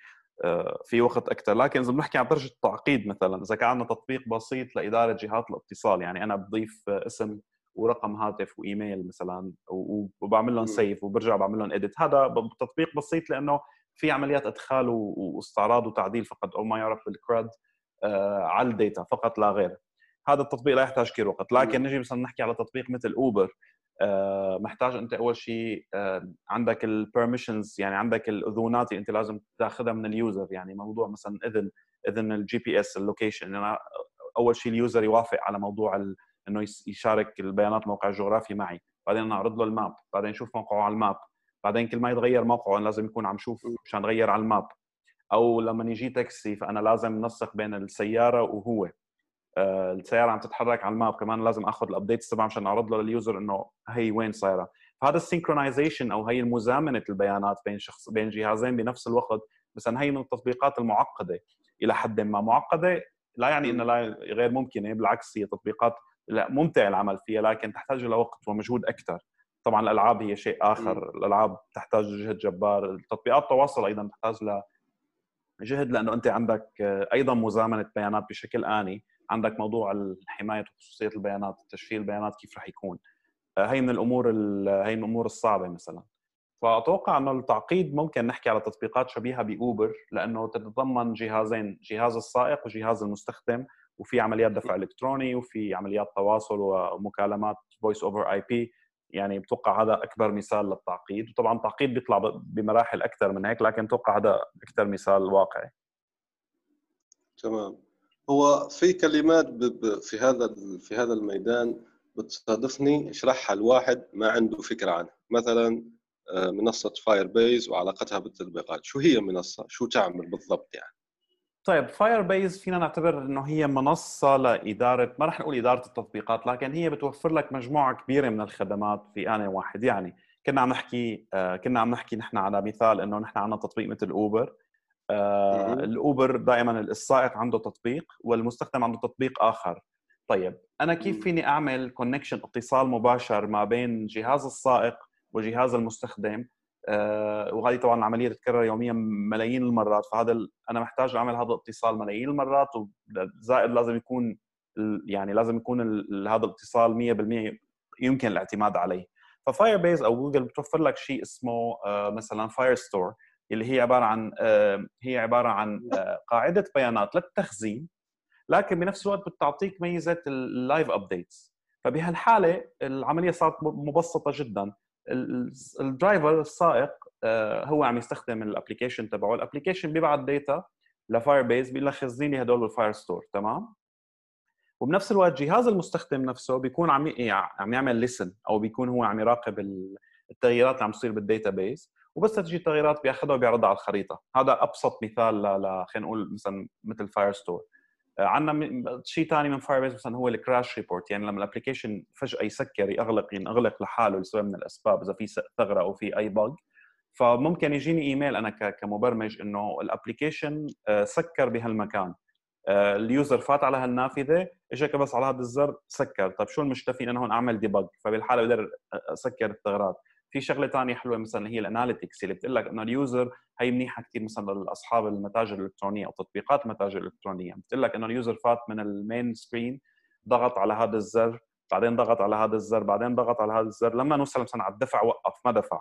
آه، في وقت أكثر لكن إذا بنحكي عن درجة التعقيد مثلا إذا كان عندنا تطبيق بسيط لإدارة جهات الاتصال يعني أنا بضيف اسم ورقم هاتف وإيميل مثلا وبعمل لهم save وبرجع بعمل لهم edit هذا تطبيق بسيط لأنه في عمليات إدخال واستعراض وتعديل فقط أو ما يعرف بال CRUD آه، على ال data فقط لا غير. هذا التطبيق لا يحتاج كثير وقت لكن نجي مثلا نحكي على تطبيق مثل اوبر آه، محتاج أنت أول شيء آه، عندك ال permissions يعني عندك الأذونات اللي أنت لازم تاخذها من ال user يعني موضوع مثلا إذن إذن ال GPS ال location أنا أول شيء ال user يوافق على موضوع إنه يشارك البيانات الموقع الجغرافي معي. بعدين أنا أعرض له ال map. بعدين نشوف موقعه على ال map. بعدين كل ما يتغير موقعه أنا لازم يكون عم شوف مشان غير على ال map. أو لما يجي تاكسي فأنا لازم نسق بين السيارة وهو. آه، السيارة عم تتحرك على ال map كمان لازم آخذ ال updates تبعها مشان أعرض له لل user إنه هي وين صايرة. فهذا ال synchronization أو هي المزامنة البيانات بين شخص بين جهازين بنفس الوقت مثلا هي من التطبيقات المعقدة إلى حد ما. معقدة لا يعني انها لا غير ممكنة بالعكس هي تطبيقات لا ممتع العمل فيها لكن تحتاج إلى وقت ومجهود أكثر طبعا الألعاب هي شيء آخر. الألعاب تحتاج جهد جبار. تطبيقات التواصل أيضا تحتاج ل جهد لأنه أنت عندك أيضا مزامنة بيانات بشكل آني. عندك موضوع الحماية وخصوصية البيانات تشفير البيانات كيف راح يكون. هي من الأمور هي من الأمور الصعبة مثلا. فأتوقع إنه التعقيد ممكن نحكي على تطبيقات شبيهة بأوبر لأنه تتضمن جهازين جهاز السائق وجهاز المستخدم وفي عمليات دفع إلكتروني وفي عمليات تواصل ومكالمات voice over IP يعني بتوقع هذا أكبر مثال للتعقيد وطبعا التعقيد بيطلع بمراحل أكثر من هيك لكن توقع هذا أكثر مثال واقعي. تمام. هو في كلمات في هذا في هذا الميدان بتصادفني اشرحها الواحد ما عنده فكرة عنها. مثلا آه، منصة Firebase وعلاقتها بالتطبيقات. شو هي منصة؟ شو تعمل بالضبط يعني؟ طيب Firebase فينا نعتبر إنه هي منصة لإدارة ما رح نقول إدارة التطبيقات لكن هي بتوفر لك مجموعة كبيرة من الخدمات في آن واحد يعني كنا عم نحكي آه، كنا عم نحكي نحن على مثال إنه نحن عندنا تطبيق مثل Uber آه، ال Uber دائما السائق عنده تطبيق والمستخدم عنده تطبيق آخر. طيب أنا كيف فيني أعمل connection اتصال مباشر ما بين جهاز السائق وجهاز المستخدم؟ وهذه طبعا العملية تتكرر يوميا ملايين المرات فهذا أنا محتاج أعمل هذا الاتصال ملايين المرات وزائد لازم يكون يعني لازم يكون هذا الاتصال 100% يمكن الاعتماد عليه. ف Firebase أو جوجل بتوفر لك شيء اسمه آه، مثلا Firestore اللي هي عبارة عن آه، هي عبارة عن قاعدة بيانات للتخزين لكن بنفس الوقت بتعطيك ميزة ال live updates فبهالحالة العملية صارت مبسطة جدا. ال driver السائق آه، هو عم يستخدم ال application تبعه. ال application بيبعت data ل Firebase بيقول لك خزني هدول بال Firestore تمام؟ وبنفس الوقت جهاز المستخدم نفسه بيكون عم عم يعمل listen أو بيكون هو عم يراقب التغييرات اللي عم تصير بال database وبس تجي التغييرات بيأخذها وبيعرضها على الخريطة. هذا أبسط مثال ل خلينا نقول مثلا مثل Firestore عندنا شيء ثاني من Firebase مثلا هو ال crash report يعني لما ال application فجأة يسكر يغلق ينغلق لحاله لسبب من الأسباب إذا في ثغرة أو في أي bug فممكن يجيني إيميل أنا كمبرمج إنه ال application آه، سكر بهالمكان. آه، ال user فات على هالنافذة اجى بس على هذا الزر سكر. طيب شو المشكلة فيني أنا هون أعمل debug فبالحالة بقدر أسكر الثغرات. في شغلة ثانية حلوة مثلا هي ال analytics اللي بتقول لك إنه ال user هي منيحة كثير مثلا لاصحاب المتاجر الإلكترونية أو تطبيقات المتاجر الالكترونيه بتقول لك إنه ال user فات من ال main screen ضغط على هذا الزر بعدين ضغط على هذا الزر بعدين ضغط على هذا الزر لما نوصل مثلا على الدفع وقف ما دفع.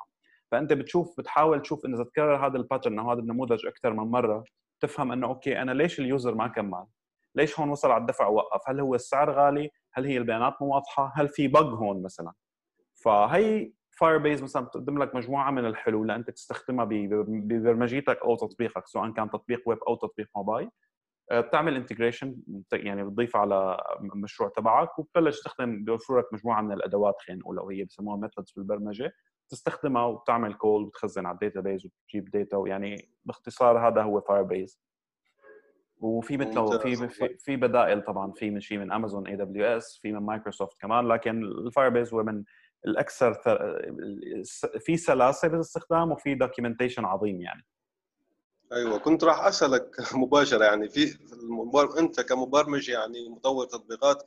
فأنت بتشوف بتحاول تشوف انه إذا تكرر هذا ال pattern أو هذا النموذج أكثر من مرة تفهم إنه okay أنا ليش ال user ما كمل؟ ليش هون وصل على الدفع ووقف؟ هل هو السعر غالي؟ هل هي البيانات مو واضحة؟ هل في bug هون مثلا؟ فهي Firebase مثلا بتقدم لك مجموعة من الحلول لانت تستخدمها ببرمجيتك أو تطبيقك سواء كان تطبيق ويب أو تطبيق موبايل. آه، بتعمل integration يعني بتضيفها على المشروع تبعك وبتبلش تستخدم بيوفروا لك مجموعة من الأدوات خلينا نقول أو هي بسموها methods بالبرمجة. تستخدمها وبتعمل call وتخزن على ال database وتجيب data ويعني باختصار هذا هو Firebase وفي مثله في في في بدائل طبعا في من شيء من Amazon AWS في من مايكروسوفت كمان لكن ال Firebase هو من الأكثر في سلاسه بالاستخدام وفي documentation عظيم يعني. أيوه كنت راح أسألك مباشرة يعني في أنت كمبرمج يعني مطور تطبيقات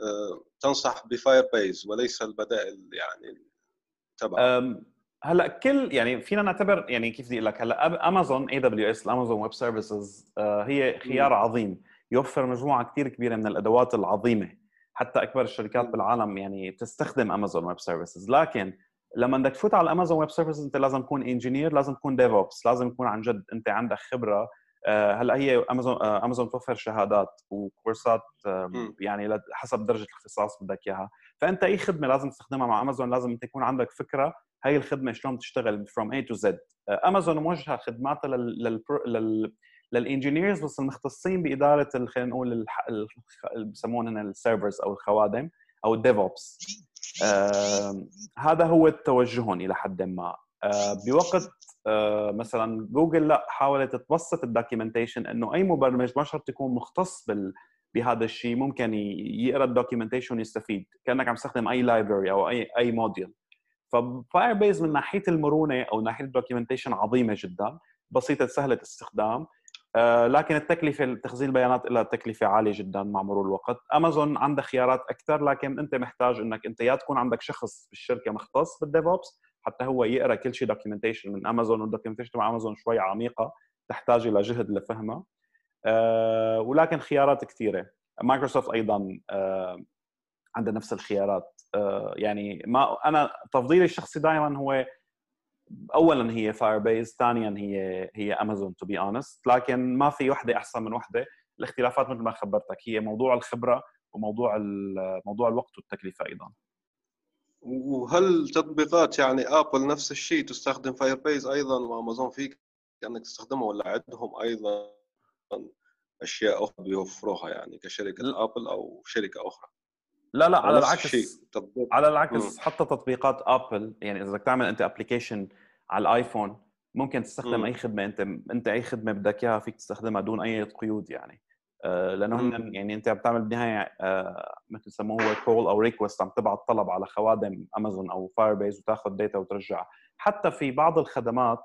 آه، تنصح ب Firebase وليس البدائل يعني تبع هلأ كل يعني فينا نعتبر يعني كيف بدي أقول لك هلأ Amazon AWS ال Amazon Web Services هي خيار عظيم. يوفر مجموعة كثير كبيرة من الأدوات العظيمة. حتى أكبر الشركات بالعالم يعني بتستخدم Amazon Web Services لكن لما بدك تفوت على Amazon Web Services أنت لازم تكون engineer لازم تكون DevOps لازم يكون عن جد أنت عندك خبرة. آه، هلأ هي Amazon Amazon توفر شهادات وكورسات يعني حسب درجة الاختصاص بدك إياها. فأنت أي خدمة لازم تستخدمها مع امازون لازم أنت يكون عندك فكرة هي الخدمة شلون تشتغل from A to Z Amazon موجهه خدماتها لل, لل... لل engineers بس المختصين بإدارة خلينا نقول بسموهم ال servers أو الخوادم أو ال DevOps آه هذا هو توجههم إلى حد ما. آه بوقت آه مثلا جوجل لا حاولت تبسط ال documentation إنه أي مبرمج ما شرط يكون مختص بال بهذا الشيء ممكن يقرأ ال documentation ويستفيد كأنك عم تستخدم أي library أو أي أي module ف Firebase من ناحية المرونة أو ناحية ال documentation عظيمة جدا بسيطة سهلة استخدام. آه، لكن التكلفة تخزين البيانات لها تكلفة عالية جدا مع مرور الوقت. امازون عندها خيارات أكثر لكن أنت محتاج إنك أنت يا تكون عندك شخص بالشركة مختص بال DevOps حتى هو يقرأ كل شيء documentation من امازون وال documentation تبع امازون شوي عميقة تحتاج إلى جهد لفهمها. أه ولكن خيارات كثيرة. مايكروسوفت أيضا أه عندها نفس الخيارات. يعني ما أنا تفضيلي الشخصي دائما هو اولا هي Firebase ثانيا هي هي امازون to be honest لكن ما في وحدة أحسن من وحدة. الاختلافات مثل ما خبرتك هي موضوع الخبرة وموضوع موضوع الوقت والتكلفة أيضا. وهل تطبيقات يعني ابل نفس الشيء تستخدم Firebase أيضا وأمازون فيك أنك تستخدمه ولا عندهم أيضا أشياء أخرى بيوفروها يعني كشركة ابل أو شركة أخرى؟ لا لا على العكس على العكس م. حتى تطبيقات ابل يعني إذا بدك تعمل أنت application على الآيفون ممكن تستخدم مم. أي خدمة أنت أنت أي خدمة بدك إياها فيك تستخدمها دون أي قيود يعني آه، لأنه. هن يعني أنت عم تعمل بالنهاية آه، مثل يسموه هو call أو request عم تبعت طلب على خوادم امازون أو Firebase وتاخذ data وترجعها حتى في بعض الخدمات.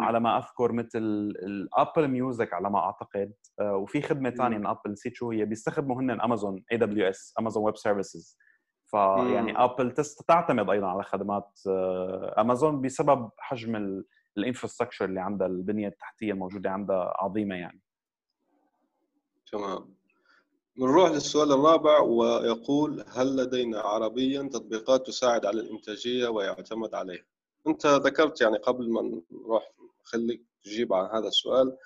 على ما أذكر مثل ال Apple Music على ما أعتقد. آه، وفي خدمة ثانية من ابل نسيت شو هي بيستخدموا هن Amazon AWS Amazon Web Services فيعني. ابل تعتمد أيضا على خدمات آه، امازون بسبب حجم ال infrastructure اللي عندها البنية التحتية الموجودة عندها عظيمة يعني. تمام. بنروح للسؤال الرابع ويقول هل لدينا عربيا تطبيقات تساعد على الإنتاجية ويعتمد عليها؟ أنت ذكرت يعني قبل ما نروح خليك تجيب عن هذا السؤال.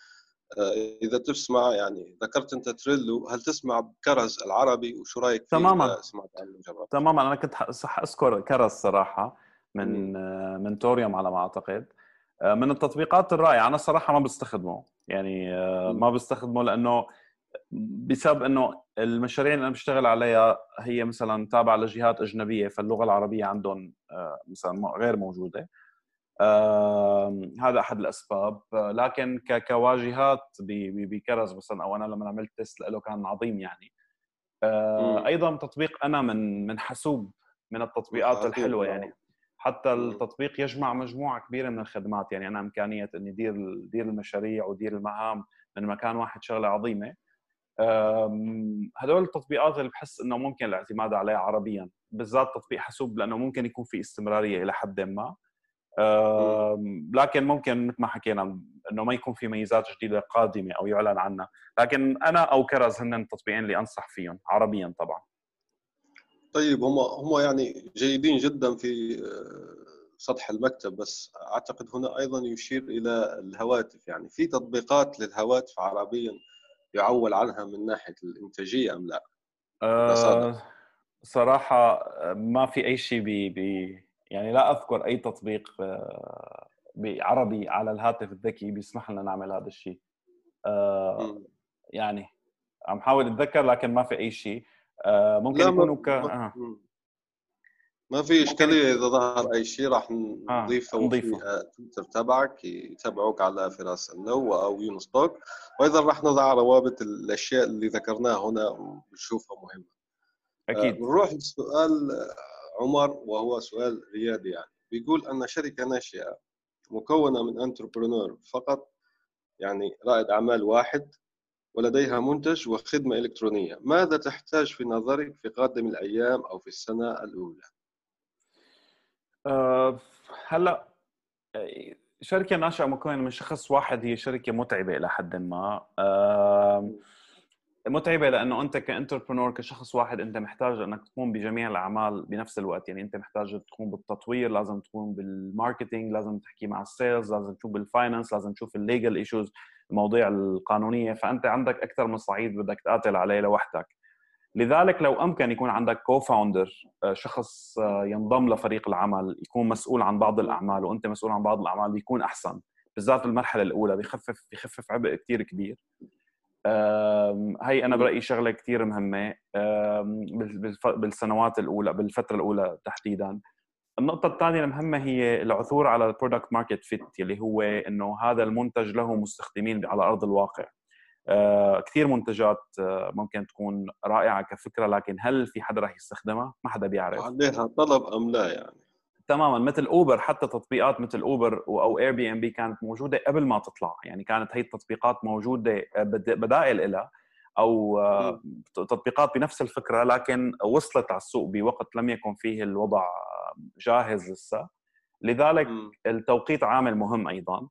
آه، إذا تسمع يعني ذكرت أنت تريلو هل تسمع بكرز العربي؟ وشو فيه؟ تماماً. سمعت عنه تماما. أنا كنت أذكر كرز صراحة من آه، من توريوم على ما أعتقد. آه، من التطبيقات الرائعة. أنا صراحة ما بستخدمه. يعني. ما بستخدمه لأنه بسبب إنه المشاريع اللي أنا بشتغل عليها هي مثلا تابعة لجهات أجنبية فاللغة العربية عندهم آه، مثلا غير موجودة هذا أحد الأسباب لكن كواجهات بكرز مثلا أو أنا لما عملت test له كان عظيم يعني آه،. أيضا تطبيق أنا من من حاسوب من التطبيقات الحلوة آه. يعني حتى. التطبيق يجمع مجموعة كبيرة من الخدمات يعني أنا إمكانية إني ادير دير المشاريع ودير المهام من مكان واحد شغلة عظيمة هدول التطبيقات اللي بحس إنه ممكن الاعتماد عليها عربيا. بالذات تطبيق حاسوب لأنه ممكن يكون في استمرارية إلى حد ما. لكن ممكن مثل ما حكينا إنه ما يكون في ميزات جديدة قادمة أو يعلن عنها. لكن أنا أو كرز هن التطبيقين اللي أنصح فيهم عربيا طبعا. طيب هم هم يعني جيدين جدا في آه، سطح المكتب بس أعتقد هنا أيضا يشير إلى الهواتف. يعني في تطبيقات للهواتف عربيا يعول عنها من ناحية الإنتاجية أم لا؟ أه صراحة أه، ما في أي شيء بي بي يعني لا أذكر أي تطبيق أه، بعربي على الهاتف الذكي بيسمح لنا نعمل هذا الشيء أه،. يعني عم حاول أتذكر لكن ما في أي شيء آه، ممكن يكونوا ك... آه. ما في إشكالية إذا ظهر أي شيء راح آه، نضيفه نضيفه. في آه، تويتر تبعك يتابعوك على فراس النو أو يونس توك وأيضا راح نضع روابط الأشياء اللي ذكرناها هنا ونشوفها مهمة. أكيد. بنروح لسؤال آه، عمر وهو سؤال ريادي يعني. بيقول أن شركة ناشئة مكونة من انتربرونور فقط يعني رائد أعمال واحد ولديها منتج وخدمة إلكترونية، ماذا تحتاج في نظرك في قادم الأيام أو في السنة الأولى؟ آه، هلا آه، شركة ناشئة مكونة من شخص واحد هي شركة متعبة إلى حد ما. آه، متعبة لأنه أنت ك entrepreneur كشخص واحد أنت محتاج أنك تقوم بجميع الأعمال بنفس الوقت. يعني أنت محتاج تقوم بالتطوير لازم تقوم بال marketing لازم تحكي مع ال sales لازم تشوف بال finance لازم تشوف ال legal issues المواضيع القانونية. فأنت عندك أكثر من صعيد بدك تقاتل عليه لوحدك. لذلك لو أمكن يكون عندك co-founder شخص آه، ينضم لفريق العمل يكون مسؤول عن بعض الأعمال وأنت مسؤول عن بعض الأعمال بيكون أحسن بالذات بالمرحله الأولى بيخفف بيخفف عبء كثير كبير هي أنا برأيي شغلة كثير مهمة بالسنوات الأولى بالفترة الأولى تحديدا النقطة الثانية المهمة هي العثور على ال product market fit اللي هو إنه هذا المنتج له مستخدمين على أرض الواقع. آه، كثير منتجات آه، ممكن تكون رائعة كفكرة لكن هل في حدا راح يستخدمها؟ ما حدا بيعرف. عليها طلب أم لا يعني؟ تماما مثل اوبر حتى تطبيقات مثل اوبر أو Airbnb كانت موجودة قبل ما تطلع يعني كانت هي التطبيقات موجودة بد- بدائل لها أو آه، تطبيقات بنفس الفكرة لكن وصلت على السوق بوقت لم يكن فيه الوضع جاهز لسه لذلك. التوقيت عامل مهم أيضا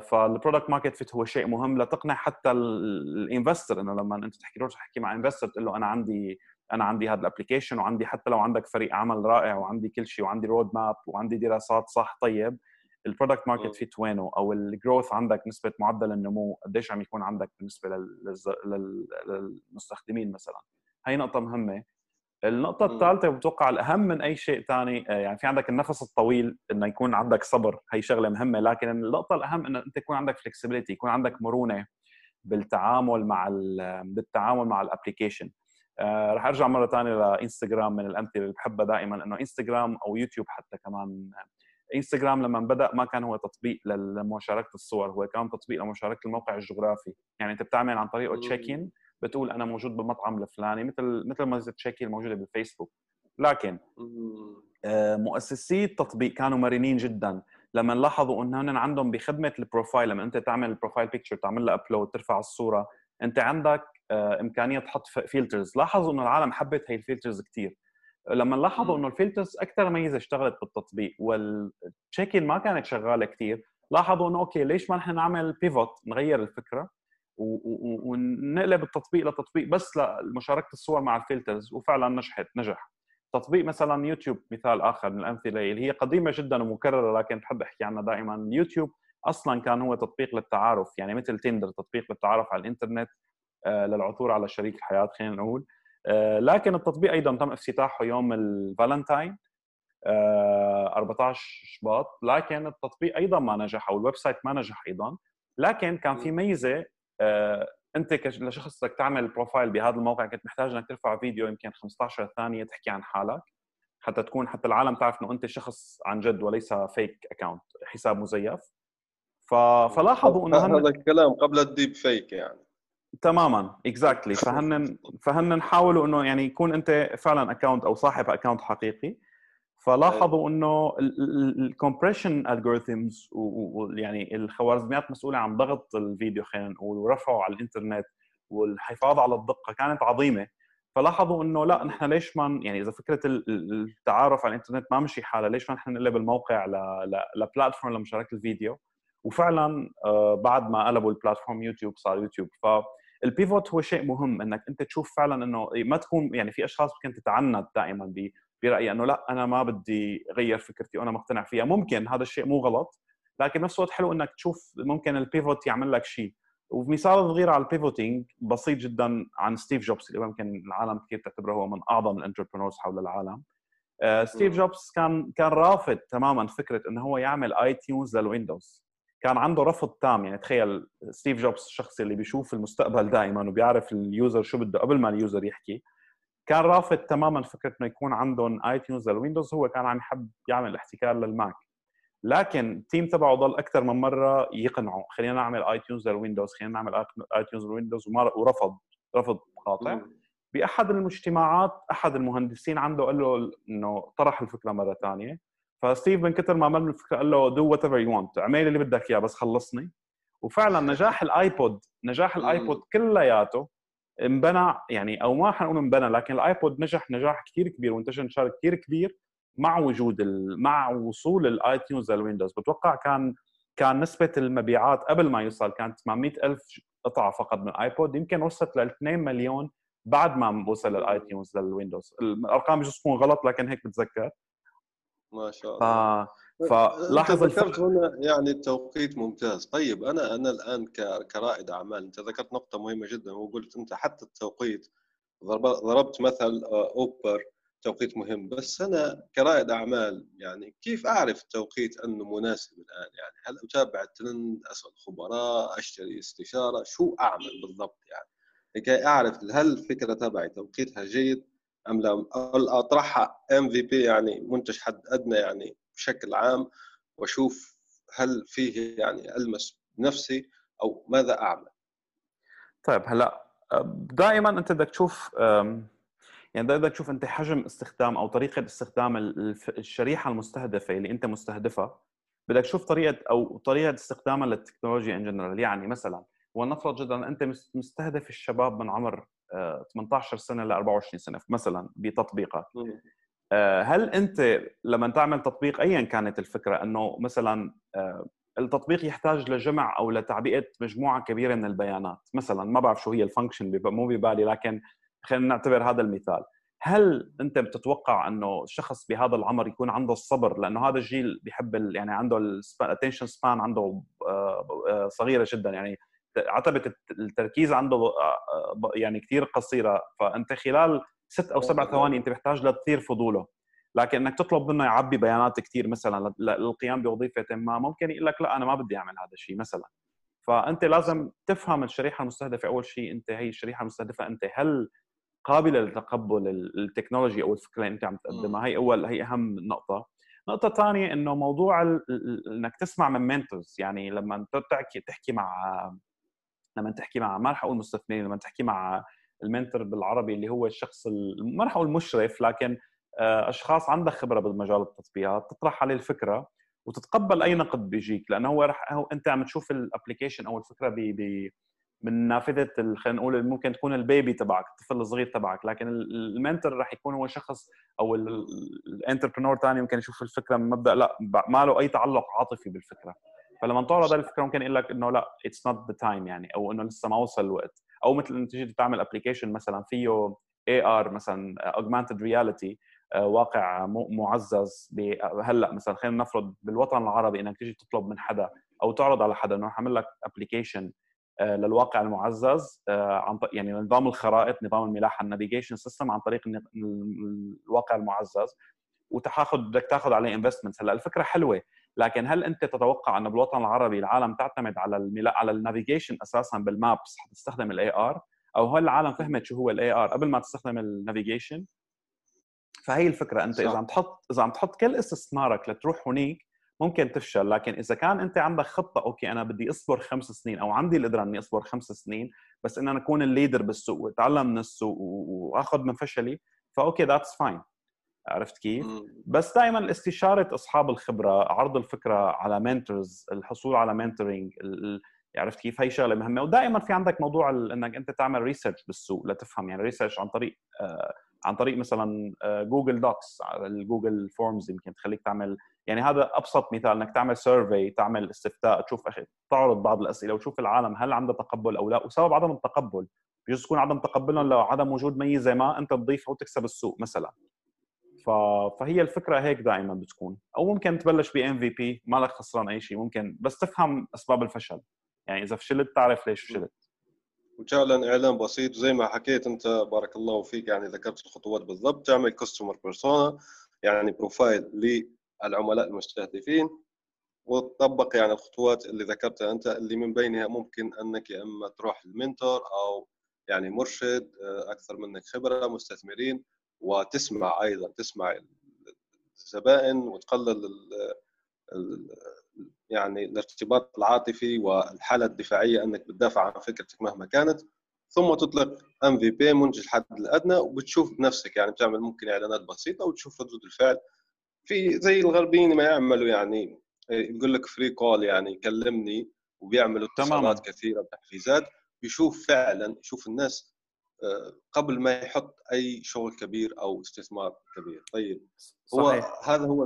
فال product market fit هو شيء مهم. لتقنع حتى ال investor. إنه لما أنت تحكي له تحكي مع investor تقول له أنا عندي أنا عندي هذا ال application وعندي حتى لو عندك فريق عمل رائع وعندي كل شيء وعندي road map وعندي دراسات صح طيب. ال product. market fit وينه؟ أو ال growth عندك نسبة معدل النمو قديش عم يكون عندك بالنسبة للمستخدمين مثلا؟ هي نقطة مهمة. النقطة. الثالثة وبتوقع الأهم من أي شيء ثاني يعني في عندك النفس الطويل إنه يكون عندك صبر هي شغلة مهمة لكن النقطة الأهم إنه أنت يكون عندك flexibility يكون عندك مرونة بالتعامل مع ال بالتعامل مع ال application آه رح أرجع مرة ثانية لانستغرام من الأمثلة اللي بحبها دائما إنه انستغرام أو يوتيوب حتى كمان. انستغرام لما بدأ ما كان هو تطبيق لمشاركة الصور هو كان تطبيق لمشاركة الموقع الجغرافي. يعني أنت بتعمل عن طريقه check in بتقول أنا موجود بالمطعم الفلاني مثل مثل ما check الموجودة بالفيسبوك. لكن آه، مؤسسي التطبيق كانوا مرنين جدا. لما لاحظوا إنه هن عندهم بخدمة ال profile لما أنت تعمل ال profile picture تعمل لها upload ترفع الصورة أنت عندك آه، إمكانية تحط filters لاحظوا إنه العالم حبت هي ال filters كثير لما لاحظوا إنه ال filters أكثر ميزة اشتغلت بالتطبيق وال check in ما كانت شغالة كثير لاحظوا إنه okay ليش ما نحن نعمل pivot نغير الفكرة؟ ونقلب التطبيق لتطبيق بس لمشاركة الصور مع ال filters وفعلا نجحت نجح. تطبيق مثلا يوتيوب مثال آخر من الأمثلة اللي هي قديمة جدا ومكررة لكن بحب احكي عنها دائما. يوتيوب أصلا كان هو تطبيق للتعارف يعني مثل تندر تطبيق للتعارف على الإنترنت آه، للعثور على شريك الحياة خلينا نقول. آه، لكن التطبيق أيضا تم افتتاحه يوم الفالنتاين 14 آه، شباط لكن التطبيق أيضا ما نجح أو ال website ما نجح أيضا. لكن كان في ميزة أنت لشخص بدك تعمل profile بهذا الموقع كنت محتاج إنك ترفع فيديو يمكن 15 ثانية تحكي عن حالك حتى تكون حتى العالم تعرف إنه أنت شخص عن جد وليس fake account حساب مزيف. ف... فلاحظوا إنه هذا الكلام قبل ال deepfake يعني. تماما exactly. فهن فهن حاولوا إنه يعني يكون أنت فعلا account أو صاحب account حقيقي. فلاحظوا إنه ال compression algorithms ويعني الخوارزميات مسؤولة عن ضغط الفيديو خلينا نقول ورفعه على الإنترنت والحفاظ على الدقة كانت عظيمة. فلاحظوا إنه لا نحن ليش ما يعني إذا فكرة التعارف على الإنترنت ما مشي حالها ليش ما نحن نقلب الموقع ل platform لمشاركة الفيديو؟ وفعلا آه، بعد ما قلبوا ال platform يوتيوب صار يوتيوب. فال pivot هو شيء مهم إنك أنت تشوف فعلا إنه ما تكون يعني في أشخاص ممكن تتعنت دائما برأيي إنه لا أنا ما بدي اغير فكرتي وأنا مقتنع فيها. ممكن هذا الشيء مو غلط لكن نفس الوقت حلو إنك تشوف ممكن ال pivot يعمل لك شيء. ومثال صغير على ال pivoting بسيط جدا عن ستيف جوبز اللي ممكن العالم كثير تعتبره هو من أعظم ال entrepreneurs حول العالم. آه، ستيف جوبز كان كان رافض تماما فكرة إنه هو يعمل iTunes لل Windows كان عنده رفض تام يعني تخيل ستيف جوبز الشخص اللي بيشوف المستقبل دائما وبيعرف ال user شو بده قبل ما ال user يحكي. كان رافض تماما فكرة إنه يكون عندهم iTunes لل Windows هو كان عم يحب يعمل احتكار لل Mac. لكن ال team تبعه ضل أكثر من مرة يقنعه خلينا نعمل iTunes لل Windows خلينا نعمل iTunes لل Windows ورفض رفض قاطع بأحد الاجتماعات أحد المهندسين عنده قال له إنه طرح الفكرة مرة ثانية. فستيف من كثر ما عمل الفكرة قال له do whatever you want اعمل اللي بدك إياه بس خلصني. وفعلا نجاح ال iPod نجاح ال iPod كلياته انبنى يعني أو ما حنقول انبنى لكن ال iPod نجح نجاح كثير كبير وانتشر انتشار كثير كبير مع وجود مع وصول ال iTunes لل Windows بتوقع كان كان نسبة المبيعات قبل ما يوصل كانت 800 ألف قطعة فقط من ال iPod. يمكن وصلت ل 2 مليون بعد ما وصل ال iTunes لل Windows الأرقام بجوز تكون غلط لكن هيك بتذكر. ما شاء الله. فلاحظ ذكرت هنا يعني التوقيت ممتاز. طيب أنا أنا الآن كرائد أعمال أنت ذكرت نقطة مهمة جدا وقلت أنت حتى التوقيت ضربت مثل آه، أوبر توقيت مهم. بس أنا كرائد أعمال يعني كيف أعرف التوقيت أنه مناسب الآن؟ يعني هل أتابع الترند أسأل خبراء أشتري استشارة؟ شو أعمل بالضبط يعني؟ لكي أعرف هل الفكرة تبعي توقيتها جيد أم لا أطرحها ام في بي يعني منتج حد أدنى يعني بشكل عام وأشوف هل فيه يعني ألمس بنفسي أو ماذا أعمل. طيب هلأ دائما أنت بدك تشوف يعني بدك تشوف أنت حجم استخدام أو طريقة استخدام الشريحة المستهدفة اللي أنت مستهدفها. بدك تشوف طريقة أو طريقة استخدامها للتكنولوجيا ان جنرال يعني مثلا ولنفرض جدا أنت مستهدف الشباب من عمر 18 سنة ل 24 سنة مثلا بتطبيقك آه، هل أنت لما تعمل تطبيق ايا كانت الفكرة إنه مثلا آه، التطبيق يحتاج لجمع أو لتعبئة مجموعة كبيرة من البيانات؟ مثلا ما بعرف شو هي ال function مو ببالي لكن خلينا نعتبر هذا المثال. هل أنت بتتوقع إنه الشخص بهذا العمر يكون عنده الصبر؟ لأنه هذا الجيل بيحب يعني عنده ال attention span عنده آه، صغيرة جدا. يعني عتبه التركيز عنده يعني كثير قصيرة. فأنت خلال ست أو سبع ثواني أنت محتاج لتثير فضوله. لكن إنك تطلب منه يعبي بيانات كثير مثلا للقيام بوظيفة ما ممكن يقول لك لا أنا ما بدي أعمل هذا الشيء مثلا. فأنت لازم تفهم الشريحة المستهدفة. أول شيء أنت هي الشريحة المستهدفة. أنت هل قابلة لتقبل التكنولوجي أو الفكرة اللي أنت عم تقدمها؟ هي أول هي أهم نقطة. نقطة ثانية إنه موضوع ال... إنك تسمع من منتورز يعني لما تحكي تحكي مع لما تحكي مع ما رح أقول مستثمرين لما تحكي مع ال mentor بالعربي اللي هو الشخص ما رح أقول مشرف لكن آه، أشخاص عندها خبرة بمجال التطبيقات تطرح عليه الفكرة وتتقبل أي نقد بيجيك لأنه هو رح هو أنت عم تشوف ال application أو الفكرة ب ب من نافذة خلينا نقول ممكن تكون ال baby تبعك الطفل الصغير تبعك لكن ال mentor رح يكون هو شخص أو ال entrepreneur ثاني ممكن يشوف الفكرة من مبدأ لا ما له أي تعلق عاطفي بالفكرة. فلما تعرض الفكرة ممكن يقول لك إنه لا it's not the time يعني أو إنه لسه ما وصل الوقت. أو مثل انت تيجي تعمل application مثلا فيه AR مثلا augmented reality آه، واقع معزز هلأ مثلا خلينا نفرض بالوطن العربي إنك تيجي تطلب من حدا أو تعرض على حدا إنه اعمل لك application آه، للواقع المعزز آه، عن يعني نظام الخرائط نظام الملاحة ال navigation system عن طريق الواقع المعزز وتاخذ بدك تاخذ عليه investment هلأ الفكرة حلوة. لكن هل أنت تتوقع انه بالوطن العربي العالم تعتمد على الملا... على ال navigation أساسا بال maps حتستخدم ال AR أو هل العالم فهمت شو هو ال AR قبل ما تستخدم ال navigation فهي الفكرة أنت إذا عم تحط إذا عم تحط كل استثمارك لتروح هنيك ممكن تفشل لكن إذا كان أنت عندك خطة okay أنا بدي أصبر خمس سنين أو عندي القدرة إني أصبر خمس سنين بس إن أنا أكون ال leader بالسوق وأتعلم من السوق وأخذ من فشلي ف okay that's fine عرفت كيف؟ بس دائما استشارة أصحاب الخبرة، عرض الفكرة على mentors، الحصول على mentoring، عرفت كيف؟ هي شغلة مهمة ودائما في عندك موضوع إنك أنت تعمل research بالسوق لتفهم يعني research عن طريق آه عن طريق مثلا Google Docs ال Google Forms يمكن تخليك تعمل يعني هذا أبسط مثال إنك تعمل survey تعمل استفتاء تشوف أخي تعرض بعض الأسئلة وتشوف العالم هل عنده تقبل أو لا وسبب عدم التقبل بجوز يكون عدم تقبلهم لعدم وجود ميزة ما أنت تضيفها وتكسب السوق مثلا. فهي الفكرة هيك دائما بتكون. أو ممكن تبلش ب MVP ما لك خسران أي شيء ممكن بس تفهم أسباب الفشل. يعني إذا فشلت تعرف ليش فشلت. وفعلا إعلان بسيط زي ما حكيت أنت بارك الله فيك يعني ذكرت الخطوات بالضبط. تعمل customer persona يعني profile للعملاء المستهدفين. وتطبق يعني الخطوات اللي ذكرتها أنت اللي من بينها ممكن أنك يا إما تروح لل mentor أو يعني مرشد آه، أكثر منك خبرة مستثمرين. وتسمع أيضا تسمع الزبائن وتقلل يعني الارتباط العاطفي والحالة الدفاعية إنك بتدافع عن فكرتك مهما كانت ثم تطلق MVP منتج الحد الأدنى وبتشوف بنفسك يعني بتعمل ممكن إعلانات بسيطة وتشوف ردود الفعل. في زي الغربيين ما يعملوا يعني يقول لك free call يعني كلمني وبيعملوا اتصالات كثيرة وتحفيزات بيشوف فعلا يشوف الناس قبل ما يحط أي شغل كبير أو استثمار كبير. طيب هو صحيح. هذا هو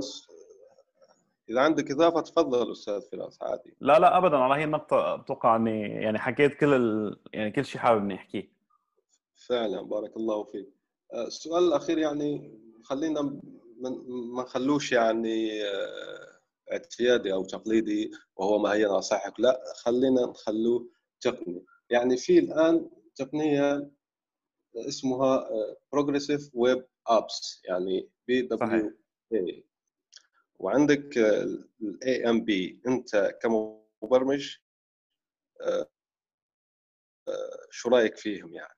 إذا عندك إضافة تفضل أستاذ فراس عادي. لا لا ابدا. على هي النقطة أتوقع إني يعني حكيت كل ال... يعني كل شيء حابب إني أحكيه. فعلا بارك الله فيك. آه، السؤال الأخير يعني خلينا ما نخلوش يعني آه، اعتيادي أو تقليدي وهو ما هي نصائحك. لا خلينا نخلوه تقني. يعني في الآن تقنية اسمها progressive web apps يعني PWA وعندك ال AMP انت كمبرمج آه، آه، شو رأيك فيهم يعني؟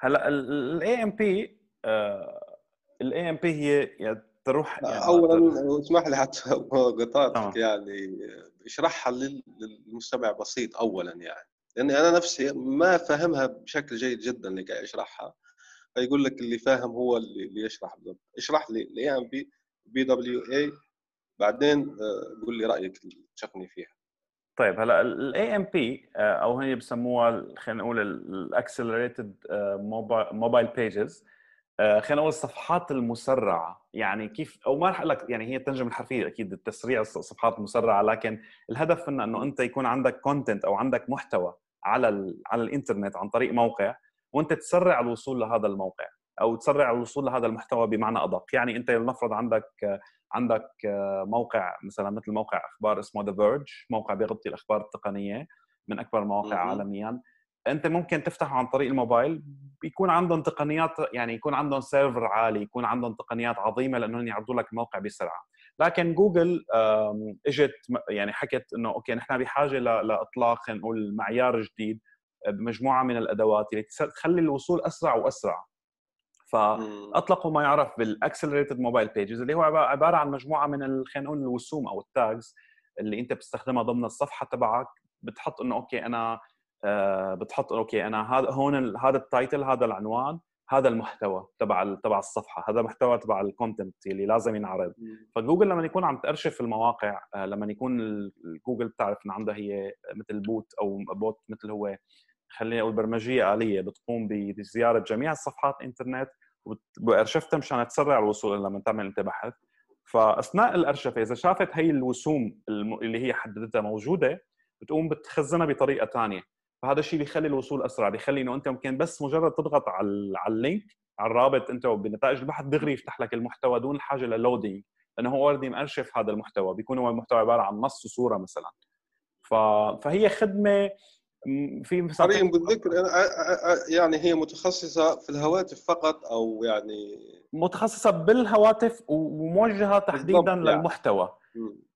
هلا ال AMP ال AMP هي يعني تروح يعني اولا اسمح لي حتى قطعتك يعني اشرحها للمستمع بسيط اولا يعني. لأني أنا نفسي ما فاهمها بشكل جيد جدا لكي اشرحها فيقول لك اللي فاهم هو اللي يشرح بالضبط. اشرح لي ال AMP PWA بعدين آه، قول لي رأيك تشقني فيها. طيب هلا ال AMP أو هي بسموها خلينا نقول ال accelerated mobile pages خلينا نقول الصفحات المسرعة. يعني كيف أو ما رح أقول لك يعني هي الترجمه الحرفية أكيد التسريع الصفحات المسرعة لكن الهدف منها إنه أنت يكون عندك content أو عندك محتوى على على الإنترنت عن طريق موقع وأنت تسرع الوصول لهذا الموقع أو تسرع الوصول لهذا المحتوى بمعنى أدق. يعني أنت لنفرض عندك عندك موقع مثلا مثل موقع أخبار اسمه ذا فيرج موقع بيغطي الأخبار التقنية من أكبر المواقع عالميا. أنت ممكن تفتحه عن طريق الموبايل بيكون عندهم تقنيات يعني يكون عندهم server عالي يكون عندهم تقنيات عظيمة لأنهم يعرضوا لك الموقع بسرعة. لكن جوجل إجت يعني حكت إنه okay نحن بحاجة لإطلاق خلينا نقول معيار جديد بمجموعة من الأدوات اللي تخلي الوصول أسرع وأسرع. فأطلقوا ما يعرف بال accelerated mobile pages اللي هو عبارة عن مجموعة من خلينا نقول الوسوم أو ال tags اللي أنت بتستخدمها ضمن الصفحة تبعك بتحط إنه okay أنا آه بتحط okay أنا هذا هون هذا ال title هذا العنوان هذا المحتوى تبع تبع الصفحة هذا محتوى تبع ال content اللي لازم ينعرض. فجوجل لما يكون عم تارشف المواقع آه لما يكون جوجل بتعرف إن عندها هي مثل bot أو bot مثل هو خلينا نقول برمجية آلية بتقوم بزيارة جميع الصفحات الإنترنت وارشفتها مشان تسرع الوصول لما تعمل أنت بحث. فأثناء الارشفه إذا شافت هي الوسوم اللي هي حددتها موجودة بتقوم بتخزنها بطريقة ثانية فهذا الشيء بيخلي الوصول أسرع بيخلي إنه أنت ممكن بس مجرد تضغط على على ال link على الرابط أنت بنتائج البحث دغري يفتح لك المحتوى دون الحاجة لل loading لأنه هو already مارشف هذا المحتوى بيكون هو المحتوى عبارة عن نص وصوره مثلا. ف... فهي خدمة في مثلا بالذكر يعني هي متخصصة في الهواتف فقط أو يعني متخصصة بالهواتف وموجهة تحديدا يعني.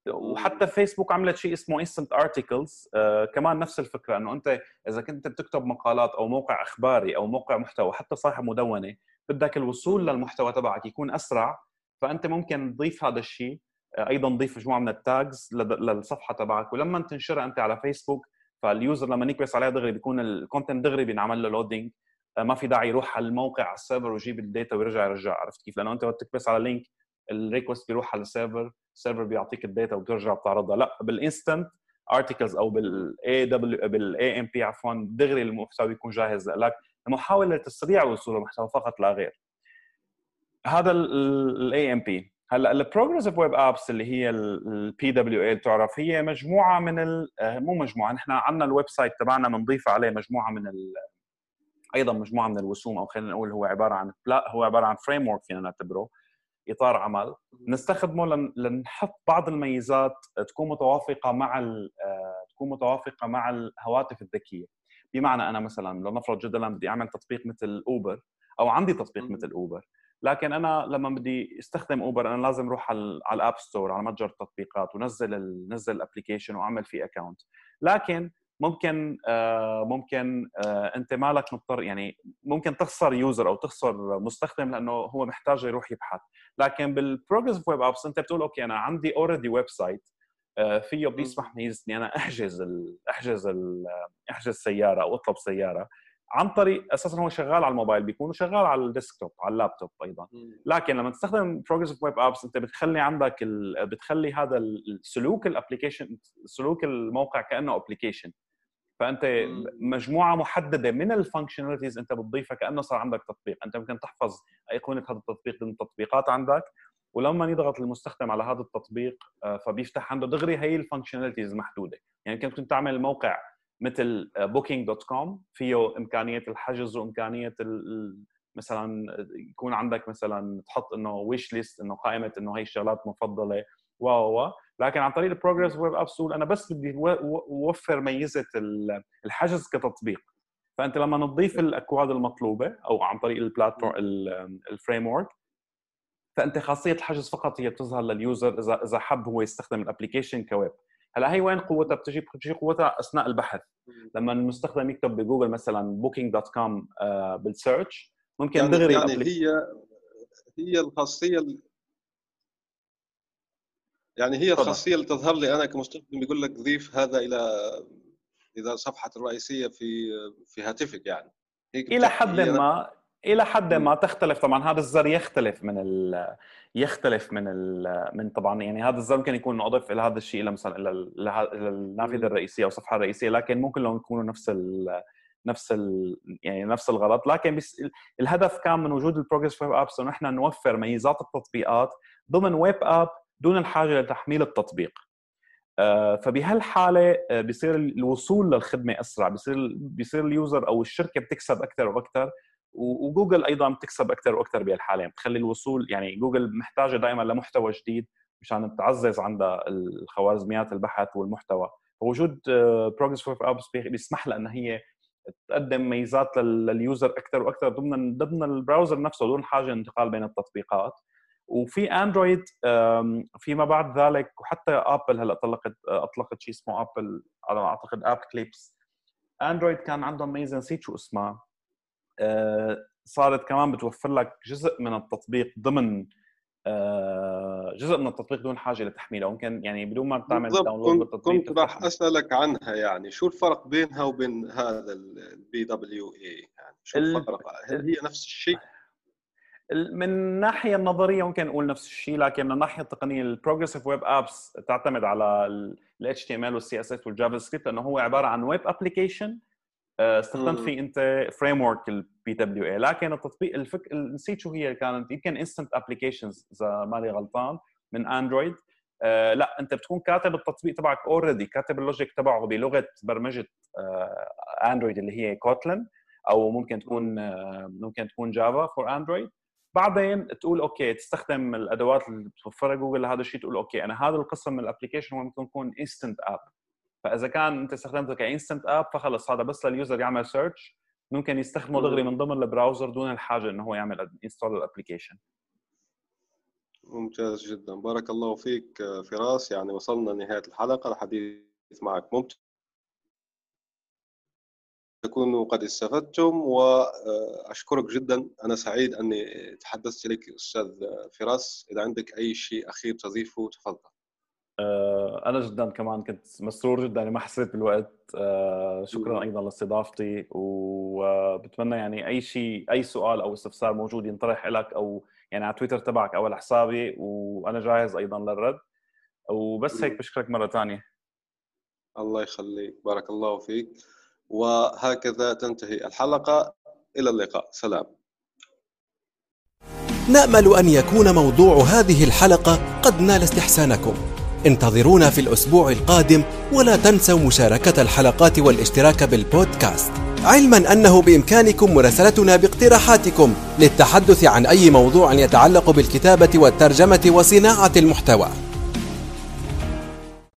وحتى فيسبوك عملت شيء اسمه instant articles آه كمان نفس الفكرة إنه أنت إذا كنت بتكتب مقالات أو موقع إخباري أو موقع محتوى حتى صاحب مدونة بدك الوصول للمحتوى تبعك يكون أسرع فأنت ممكن تضيف هذا الشيء. آه أيضا تضيف مجموعة من ال tags للصفحة تبعك. ولما تنشرها أنت على فيسبوك فال user لما يكبس عليها دغري بيكون ال content دغري بينعمل له loading آه ما في داعي يروح على الموقع على ال server ويجيب ال data ويرجع يرجع عرفت كيف؟ لأنه أنت وقت تكبس على link ال request بيروح على ال server. ال server بيعطيك ال data وبترجع بتعرضها. لا بال instant articles أو بال AW بال AMP عفوا دغري المحتوى بيكون جاهز لك لمحاولة تسريع الوصول للمحتوى فقط لا غير. هذا ال AMP هلأ ال progressive web apps اللي هي ال PWA تعرف هي مجموعة من آه، مو مجموعة نحن عندنا ال website تبعنا بنضيف عليه مجموعة من أيضا مجموعة من الوسوم أو خلينا نقول هو عبارة عن هو عبارة عن framework فينا نعتبره. إطار عمل. نستخدمه لنحط بعض الميزات تكون متوافقة مع آه، تكون متوافقة مع الهواتف الذكية. بمعنى أنا مثلا لنفرض جدلا بدي أعمل تطبيق مثل أوبر أو عندي تطبيق مثل أوبر لكن أنا لما بدي أستخدم أوبر أنا لازم أروح على ال App Store على متجر التطبيقات ونزل نزل ال application وأعمل فيه account لكن ممكن آه، ممكن آه، أنت مالك مضطر يعني ممكن تخسر user أو تخسر مستخدم لأنه هو محتاج يروح يبحث. لكن بال progressive web apps أنت بتقول okay أنا عندي already website فيه بيسمح لي إني أنا أحجز ال أحجز ال أحجز سيارة أو أطلب سيارة عن طريق أساسا هو شغال على الموبايل بيكون شغال على ال desktop على اللابتوب أيضا. لكن لما تستخدم progressive web apps أنت بتخلي عندك ال... بتخلي هذا السلوك ال application سلوك الموقع كأنه application فأنت مجموعة محددة من ال functionalities أنت بتضيفها كأنه صار عندك تطبيق. أنت ممكن تحفظ ايقونه هذا التطبيق ضمن التطبيقات عندك ولما يضغط المستخدم على هذا التطبيق آه، فبيفتح عنده. دغري هي ال functionalities المحدوده يعني كنت تعمل موقع مثل Booking.com فيه إمكانية الحجز وإمكانية مثلا يكون عندك مثلا تحط إنه wish list إنه قائمة إنه هي الشغلات مفضلة. و و لكن عن طريق ال progressive web apps أنا بس بدي اوفر ميزة الحجز كتطبيق. فأنت لما تضيف الأكواد المطلوبة أو عن طريق ال platform ال framework فأنت خاصية الحجز فقط هي بتظهر لل user اذا إذا حب هو يستخدم ال application ك web. هلأ هي وين قوتها؟ بتجي بتجي قوتها أثناء البحث. لما المستخدم يكتب بجوجل مثلا بوكينج دوت كوم بال search ممكن يعني دغري يعني هي هي الخاصية يعني هي الخاصية اللي تظهر لي أنا كمستخدم بيقول لك ضيف هذا إلى إذا صفحة الرئيسيه في في هاتفك يعني. هيك إلى حد ما إلى حد ما تختلف. طبعا هذا الزر يختلف من ال يختلف من ال من طبعا يعني هذا الزر ممكن يكون اضف إلى هذا الشيء إلى مثلا إلى النافذة الرئيسية أو الصفحه الرئيسيه لكن ممكن لو يكونوا نفس ال نفس ال يعني نفس الغلط. لكن بس الهدف كان من وجود ال progressive web apps إنه إحنا نوفر ميزات التطبيقات ضمن web app دون الحاجة لتحميل التطبيق. آه، فبهالحالة آه، بصير الوصول للخدمة أسرع بصير بصير ال user أو الشركة بتكسب أكثر وأكثر وجوجل أيضا بتكسب أكثر وأكثر بهالحالة. بتخلي الوصول يعني جوجل محتاجة دائما لمحتوى جديد مشان تعزز عندها الخوارزميات البحث والمحتوى. فوجود progressive web apps بيسمح لها ان هي تقدم ميزات لل user أكثر وأكثر ضمن ضمن ال browser نفسه دون حاجة انتقال بين التطبيقات. وفي اندرويد فيما بعد ذلك وحتى ابل هلأ اطلقت أطلقت شيء اسمه ابل على أعتقد App Clips اندرويد كان عندهم ميزة نسيت شو اسمها. صارت كمان بتوفر لك جزء من التطبيق ضمن جزء من التطبيق دون حاجة لتحميله. ممكن يعني بدون ما تعمل download بالتطبيق كنت راح أسألك عنها يعني. شو الفرق بينها وبين هذا ال PWA يعني؟ شو الفرق؟ هل هي نفس الشيء؟ من الناحيه النظرية ممكن نقول نفس الشيء لكن من الناحيه التقنيه ال progressive web apps تعتمد على ال HTML وال CSS وال JavaScript لأنه هو عبارة عن web application استخدمت فيه انت framework ال PWA لكن التطبيق الفك... نسيت شو هي كانت يمكن instant applications إذا ماني غلطان من اندرويد آه لا انت بتكون كاتب التطبيق تبعك already كاتب ال logic تبعه بلغة برمجة آه اندرويد اللي هي كوتلن أو ممكن تكون آه ممكن تكون Java for Android بعدين تقول okay تستخدم الأدوات اللي بتوفرها جوجل لهذا الشيء تقول okay أنا هذا القسم من ال application ممكن يكون instant app فإذا كان أنت استخدمته ك instant app فخلص هذا بس لل user يعمل search ممكن يستخدمه دغري من ضمن ال browser دون الحاجة إنه هو يعمل install ال application ممتاز جدا. بارك الله فيك فراس. يعني وصلنا لنهاية الحلقة. الحديث معك ممتع. تكونوا قد استفدتم وأشكرك جدا. أنا سعيد أني تحدثت لك أستاذ فراس. إذا عندك أي شيء أخير تضيفه تفضل. آه، أنا جدا كمان كنت مسرور جدا ما حسيت بالوقت. آه، شكرا أيضا لاستضافتي. وبتمنى يعني أي شيء أي سؤال أو استفسار موجود ينطرح لك أو يعني على تويتر تبعك أو على حسابي. وأنا جاهز أيضا للرد. وبس هيك بشكرك مرة ثانية الله يخليك. بارك الله فيك. وهكذا تنتهي الحلقة. إلى اللقاء. سلام. نأمل أن يكون موضوع هذه الحلقة قد نال استحسانكم. انتظرونا في الأسبوع القادم ولا تنسوا مشاركة الحلقات والاشتراك بالبودكاست. علما أنه بإمكانكم مراسلتنا باقتراحاتكم للتحدث عن أي موضوع يتعلق بالكتابة والترجمة وصناعة المحتوى.